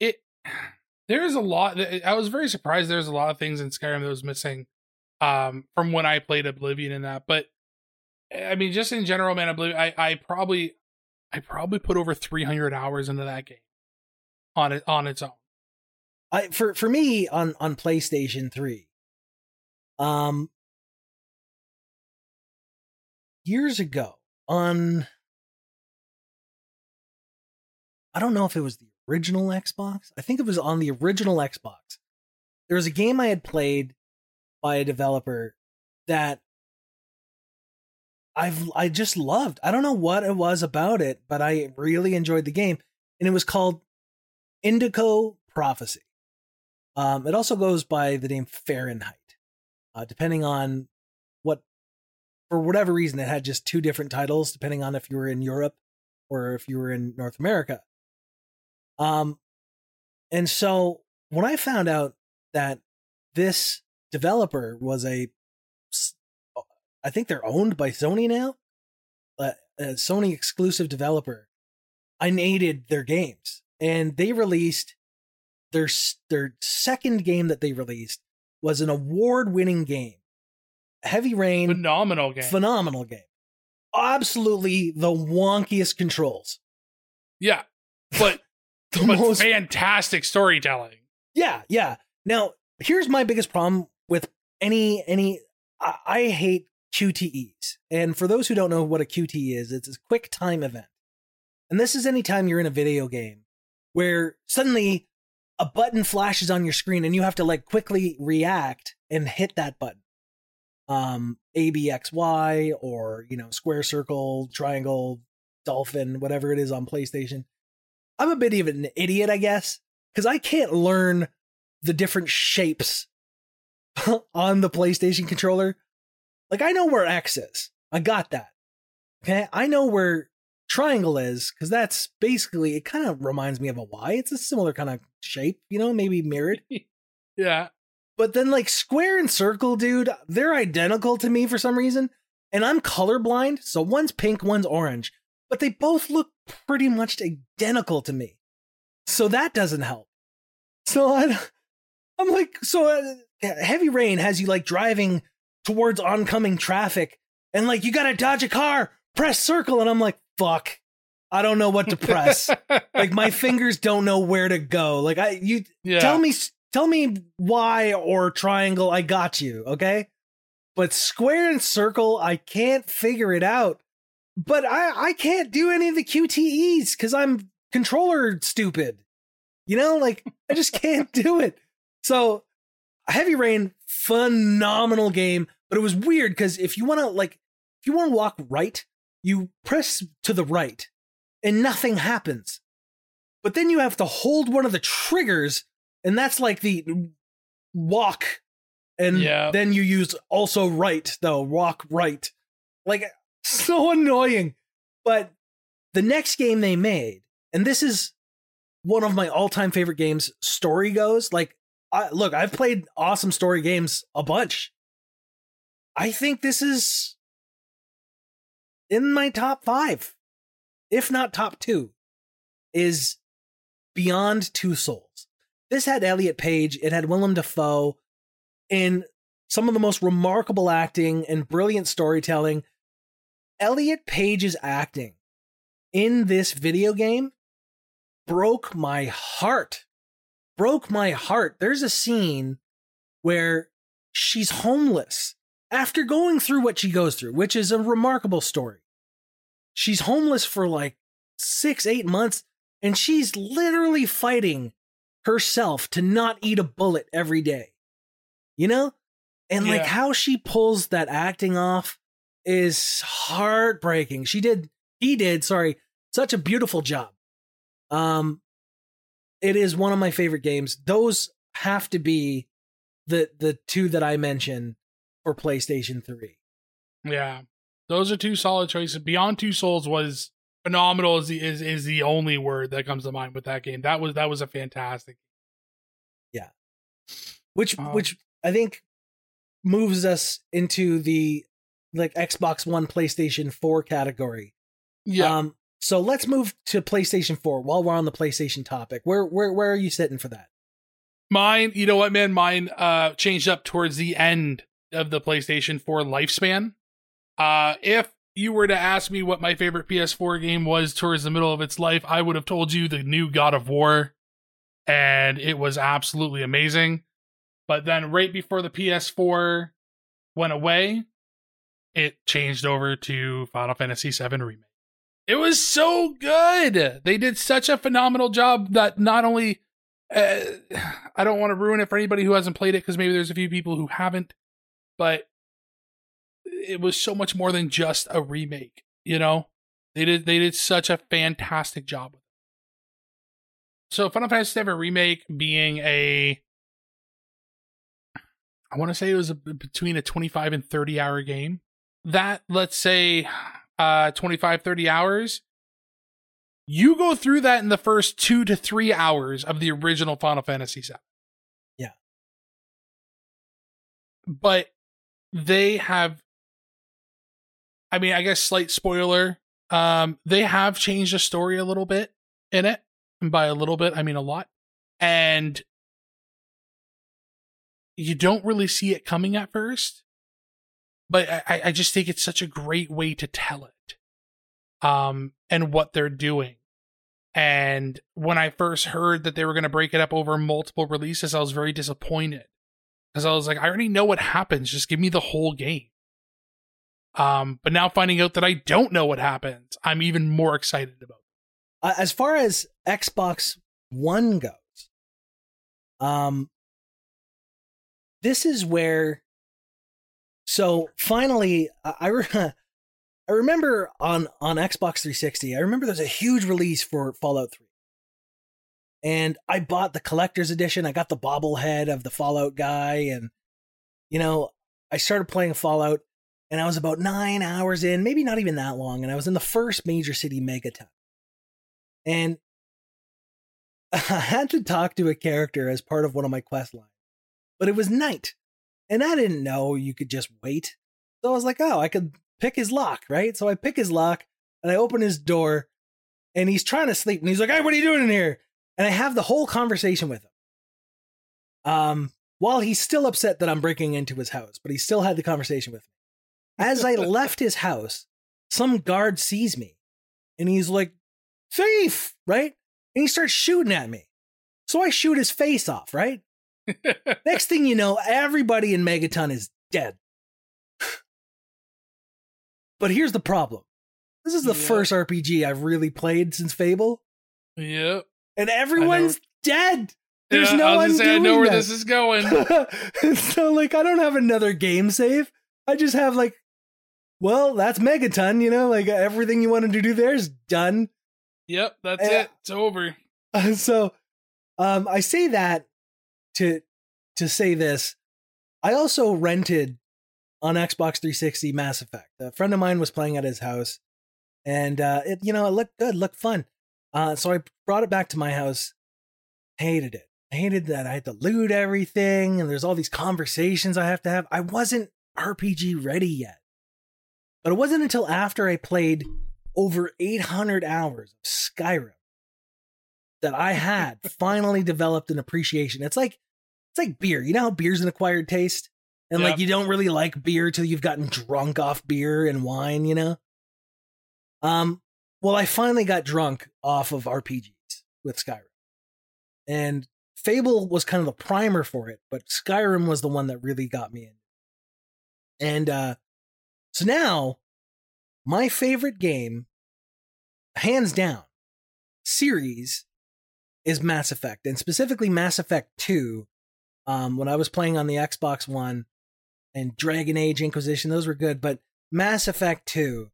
it there's a lot i was very surprised there's a lot of things in skyrim that was missing um from when i played oblivion and that but i mean just in general man oblivion i i probably i probably put over 300 hours into that game on it on its own I for for me on on PlayStation 3. Um years ago on I don't know if it was the original Xbox. I think it was on the original Xbox. There was a game I had played by a developer that I've I just loved. I don't know what it was about it, but I really enjoyed the game, and it was called Indigo Prophecy. Um, it also goes by the name Fahrenheit, uh, depending on for whatever reason, it had just two different titles depending on if you were in Europe or if you were in North America. Um, and so when I found out that this developer was a I think they're owned by Sony now. Uh, a Sony exclusive developer. I nated their games, and they released their their second game that they released was an award winning game, Heavy Rain, phenomenal game, phenomenal game, absolutely the wonkiest controls. Yeah, but the but most fantastic storytelling. Yeah, yeah. Now here's my biggest problem with any any. I, I hate QTEs. And for those who don't know what a QTE is, it's a quick time event. And this is anytime you're in a video game where suddenly a button flashes on your screen and you have to like quickly react and hit that button. Um, A, B, X, Y, or, you know, square, circle, triangle, dolphin, whatever it is on PlayStation. I'm a bit of an idiot, I guess, because I can't learn the different shapes on the PlayStation controller. Like I know where X is. I got that. Okay. I know where triangle is because that's basically it kind of reminds me of a Y. It's a similar kind of shape, you know, maybe mirrored. yeah. But then like square and circle, dude, they're identical to me for some reason. And I'm colorblind, so one's pink, one's orange, but they both look pretty much identical to me. So that doesn't help. So I, I'm like, so uh, heavy rain has you like driving towards oncoming traffic and like you gotta dodge a car press circle and i'm like fuck i don't know what to press like my fingers don't know where to go like i you yeah. tell me tell me why or triangle i got you okay? But square and circle i can't figure it out. But i i can't do any of the qtes because i'm controller stupid. You know like i just can't do it. So heavy rain phenomenal game but it was weird because if you want to like, if you want to walk right, you press to the right, and nothing happens. But then you have to hold one of the triggers, and that's like the walk, and yeah. then you use also right though walk right, like so annoying. But the next game they made, and this is one of my all-time favorite games. Story goes like, I, look, I've played awesome story games a bunch. I think this is in my top five, if not top two, is Beyond Two Souls. This had Elliot Page, it had Willem Dafoe, and some of the most remarkable acting and brilliant storytelling. Elliot Page's acting in this video game broke my heart. Broke my heart. There's a scene where she's homeless after going through what she goes through, which is a remarkable story. She's homeless for like six, eight months, and she's literally fighting herself to not eat a bullet every day. You know? And yeah. like how she pulls that acting off is heartbreaking. She did, he did, sorry, such a beautiful job. Um, it is one of my favorite games. Those have to be the the two that I mentioned for PlayStation 3. Yeah. Those are two solid choices. Beyond Two Souls was phenomenal is the is, is the only word that comes to mind with that game. That was that was a fantastic. Yeah. Which um, which I think moves us into the like Xbox One, PlayStation 4 category. Yeah. Um so let's move to PlayStation 4 while we're on the PlayStation topic. Where where where are you sitting for that? Mine, you know what, man, mine uh changed up towards the end of the PlayStation 4 lifespan. Uh, if you were to ask me what my favorite PS4 game was towards the middle of its life, I would have told you the new God of War. and it was absolutely amazing. But then right before the PS4 went away, it changed over to Final Fantasy VII Remake. It was so good. They did such a phenomenal job that not only uh, I don't want to ruin it for anybody who hasn't played it because maybe there's a few people who haven't, but it was so much more than just a remake. You know, they did they did such a fantastic job with it. So Final Fantasy VII Remake being a I want to say it was a, between a 25 and 30 hour game. That, let's say, uh, 25, 30 hours. You go through that in the first two to three hours of the original Final Fantasy VII. Yeah. But they have, I mean, I guess slight spoiler. Um, they have changed the story a little bit in it. And by a little bit, I mean a lot. And you don't really see it coming at first, but I, I just think it's such a great way to tell it, um, and what they're doing. And when I first heard that they were going to break it up over multiple releases, I was very disappointed because I was like, I already know what happens. Just give me the whole game. Um, but now finding out that I don't know what happened, I'm even more excited about. Uh, as far as Xbox One goes, um, this is where so finally I re- I remember on on Xbox 360 I remember there's a huge release for Fallout 3 and I bought the collector's edition I got the bobblehead of the Fallout guy and you know I started playing Fallout and I was about 9 hours in maybe not even that long and I was in the first major city megaton and I had to talk to a character as part of one of my quest lines but it was night. And I didn't know you could just wait. So I was like, oh, I could pick his lock, right? So I pick his lock and I open his door and he's trying to sleep and he's like, hey, what are you doing in here? And I have the whole conversation with him. Um, while he's still upset that I'm breaking into his house, but he still had the conversation with me. As I left his house, some guard sees me and he's like, thief, right? And he starts shooting at me. So I shoot his face off, right? Next thing you know, everybody in Megaton is dead. but here's the problem. This is the yep. first RPG I've really played since Fable. Yep. And everyone's dead. There's yeah, no one say, I know where that. this is going. so like I don't have another game save. I just have like well, that's Megaton, you know, like everything you wanted to do there is done. Yep, that's and, it. It's over. so um I say that to to say this, I also rented on Xbox 360 Mass Effect. A friend of mine was playing at his house, and uh, it you know it looked good, looked fun. Uh, so I brought it back to my house. Hated it. I hated that I had to loot everything, and there's all these conversations I have to have. I wasn't RPG ready yet. But it wasn't until after I played over 800 hours of Skyrim that I had finally developed an appreciation. It's like it's like beer. You know how beer's an acquired taste? And yep. like you don't really like beer till you've gotten drunk off beer and wine, you know? Um, well, I finally got drunk off of RPGs with Skyrim. And Fable was kind of the primer for it, but Skyrim was the one that really got me in. And uh so now my favorite game, hands down, series is Mass Effect, and specifically Mass Effect 2 um, when I was playing on the Xbox One and Dragon Age Inquisition, those were good, but Mass Effect 2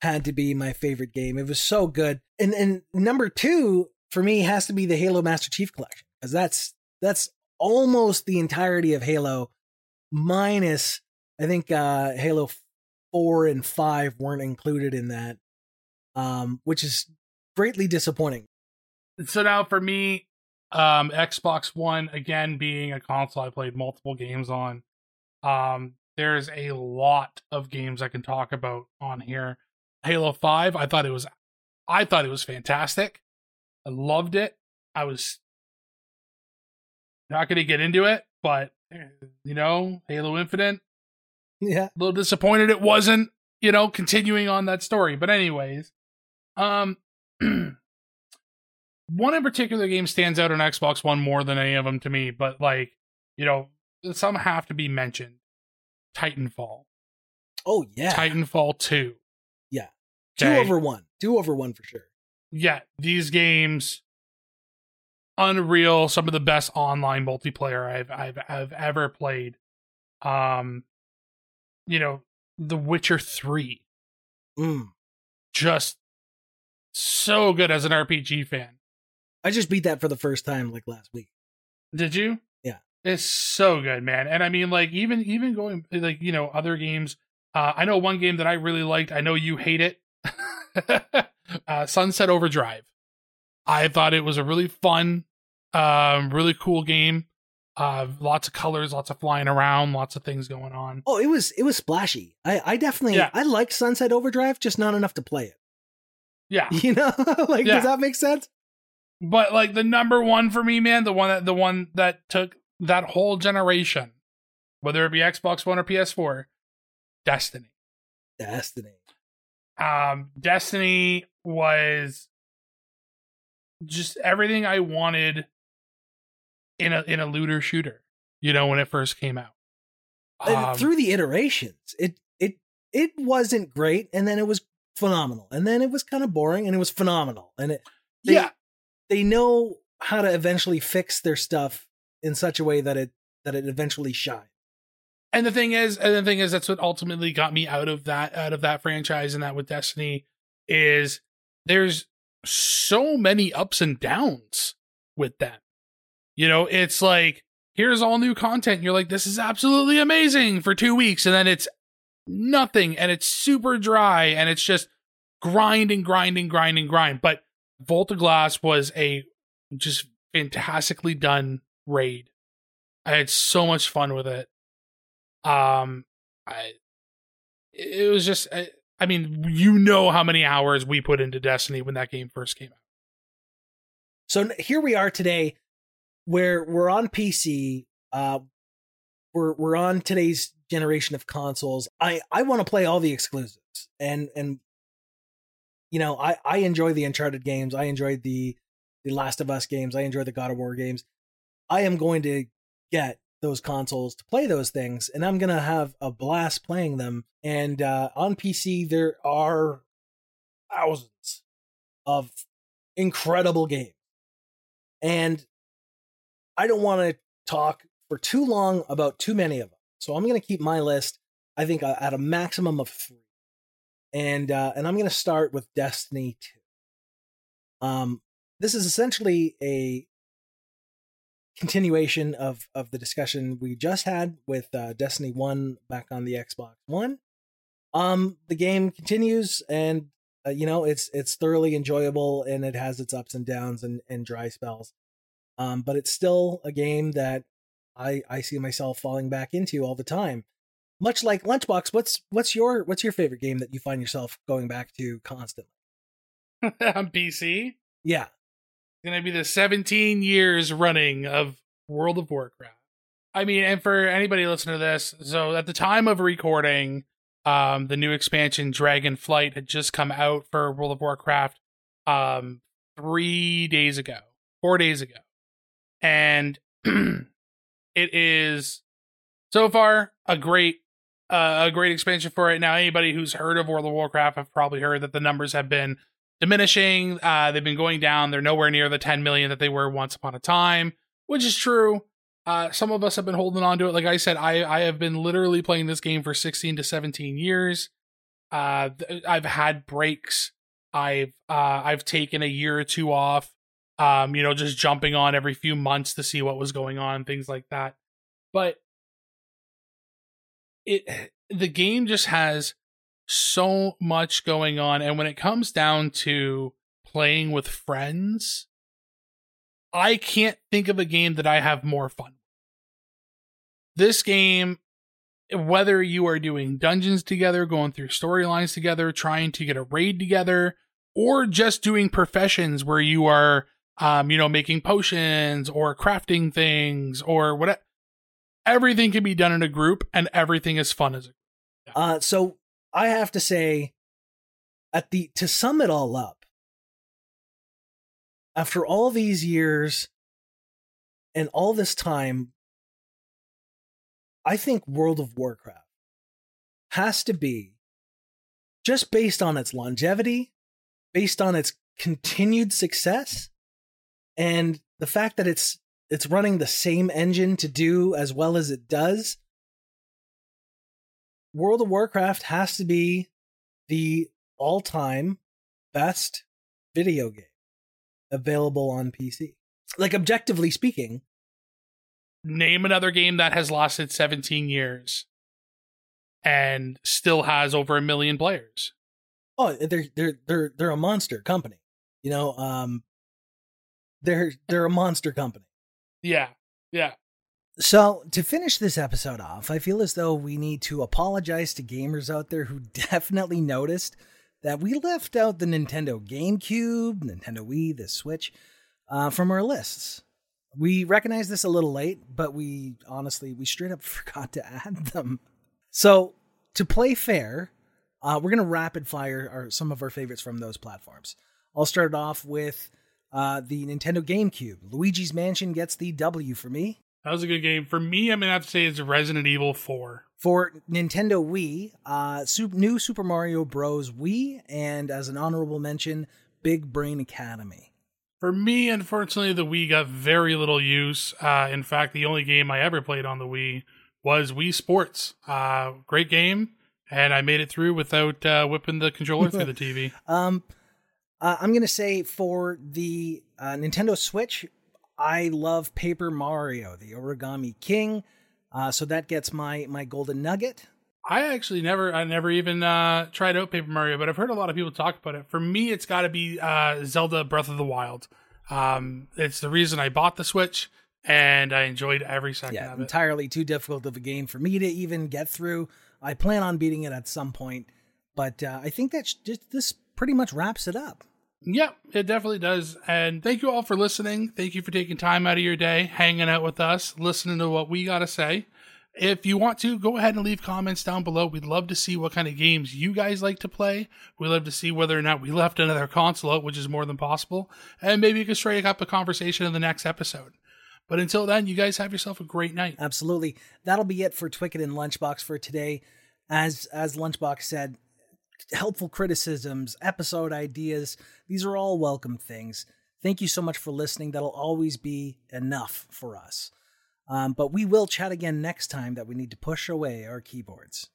had to be my favorite game. It was so good. And and number 2 for me has to be the Halo Master Chief collection because that's that's almost the entirety of Halo minus I think uh Halo 4 and 5 weren't included in that. Um which is greatly disappointing. So now for me um, Xbox One again being a console I played multiple games on. Um, there's a lot of games I can talk about on here. Halo 5, I thought it was I thought it was fantastic. I loved it. I was not going to get into it, but eh, you know, Halo Infinite. Yeah. A little disappointed it wasn't, you know, continuing on that story. But anyways, um one in particular game stands out on Xbox One more than any of them to me, but like, you know, some have to be mentioned. Titanfall. Oh yeah. Titanfall 2. Yeah. Two over one. Two over one for sure. Yeah. These games unreal, some of the best online multiplayer I've I've I've ever played. Um you know, The Witcher 3. Mm. Just so good as an RPG fan. I just beat that for the first time like last week. Did you? Yeah. It's so good, man. And I mean like even even going like, you know, other games. Uh I know one game that I really liked. I know you hate it. uh Sunset Overdrive. I thought it was a really fun, um, really cool game. Uh, lots of colors, lots of flying around, lots of things going on. Oh, it was it was splashy. I I definitely Yeah. I like Sunset Overdrive, just not enough to play it. Yeah, You know, like Yeah. does that make sense? but like the number one for me, man, the one that the one that took that whole generation, whether it be Xbox One or PS4, Destiny. Destiny. Um, Destiny was just everything I wanted in a in a looter shooter. You know, when it first came out. Um, through the iterations, it it it wasn't great, and then it was phenomenal, and then it was kind of boring, and it was phenomenal, and it they, yeah, they know how to eventually fix their stuff in such a way that it that it eventually shines. and the thing is, and the thing is, that's what ultimately got me out of that out of that franchise and that with Destiny is there's so many ups and downs with them. You know, it's like here's all new content. You're like, this is absolutely amazing for two weeks, and then it's nothing, and it's super dry, and it's just grind and grind and grind and grind. But Vault of Glass was a just fantastically done raid. I had so much fun with it. Um, I it was just I, I mean, you know how many hours we put into Destiny when that game first came out. So here we are today, where we're on PC. Uh, we're we're on today's generation of consoles. I I want to play all the exclusives, and and you know I I enjoy the Uncharted games. I enjoyed the the Last of Us games. I enjoy the God of War games. I am going to get those consoles to play those things, and I'm gonna have a blast playing them. And uh, on PC, there are thousands of incredible games. And I don't want to talk for too long about too many of them. So I'm going to keep my list, I think, uh, at a maximum of three. And uh, and I'm going to start with Destiny 2. Um, this is essentially a continuation of of the discussion we just had with uh, Destiny 1 back on the Xbox One. Um, the game continues, and uh, you know it's it's thoroughly enjoyable, and it has its ups and downs and and dry spells. Um, but it's still a game that I I see myself falling back into all the time. Much like Lunchbox, what's what's your what's your favorite game that you find yourself going back to constantly? on PC. Yeah, It's Gonna be the 17 years running of World of Warcraft. I mean, and for anybody listening to this, so at the time of recording, um, the new expansion Dragonflight had just come out for World of Warcraft, um, three days ago, four days ago, and it is so far a great, uh, a great expansion for it. Now, anybody who's heard of World of Warcraft have probably heard that the numbers have been diminishing. Uh, they've been going down. They're nowhere near the 10 million that they were once upon a time, which is true. Uh, some of us have been holding on to it. Like I said, I, I have been literally playing this game for 16 to 17 years. Uh, I've had breaks. I've uh, I've taken a year or two off. Um, you know, just jumping on every few months to see what was going on, things like that. But it the game just has so much going on and when it comes down to playing with friends i can't think of a game that i have more fun this game whether you are doing dungeons together going through storylines together trying to get a raid together or just doing professions where you are um you know making potions or crafting things or whatever everything can be done in a group and everything is fun as a Uh, so I have to say, at the to sum it all up, after all these years and all this time, I think World of Warcraft has to be just based on its longevity, based on its continued success, and the fact that it's it's running the same engine to do as well as it does. World of Warcraft has to be the all-time best video game available on PC. Like objectively speaking, name another game that has lasted 17 years and still has over a million players. Oh, they're they're they're they're a monster company. You know, um they're they're a monster company. Yeah. Yeah. So, to finish this episode off, I feel as though we need to apologize to gamers out there who definitely noticed that we left out the Nintendo GameCube, Nintendo Wii, the Switch uh, from our lists. We recognize this a little late, but we honestly, we straight up forgot to add them. So, to play fair, uh, we're going to rapid fire our, some of our favorites from those platforms. I'll start it off with uh, the Nintendo GameCube. Luigi's Mansion gets the W for me. That was a good game. For me, I'm going to have to say it's Resident Evil 4. For Nintendo Wii, uh, new Super Mario Bros. Wii, and as an honorable mention, Big Brain Academy. For me, unfortunately, the Wii got very little use. Uh, in fact, the only game I ever played on the Wii was Wii Sports. Uh, great game, and I made it through without uh, whipping the controller through the TV. Um, uh, I'm gonna say for the uh, Nintendo Switch, I love Paper Mario, the Origami King. Uh, so that gets my my golden nugget. I actually never, I never even uh, tried out Paper Mario, but I've heard a lot of people talk about it. For me, it's got to be uh, Zelda Breath of the Wild. Um, it's the reason I bought the Switch, and I enjoyed every second yeah, of it. Entirely too difficult of a game for me to even get through. I plan on beating it at some point, but uh, I think that's just this pretty much wraps it up. Yeah, it definitely does. And thank you all for listening. Thank you for taking time out of your day, hanging out with us, listening to what we got to say. If you want to, go ahead and leave comments down below. We'd love to see what kind of games you guys like to play. We'd love to see whether or not we left another console out, which is more than possible. And maybe you can strike up a conversation in the next episode. But until then, you guys have yourself a great night. Absolutely. That'll be it for Twicked and Lunchbox for today. As as Lunchbox said, helpful criticisms, episode ideas, these are all welcome things. Thank you so much for listening. That'll always be enough for us. Um, but we will chat again next time that we need to push away our keyboards.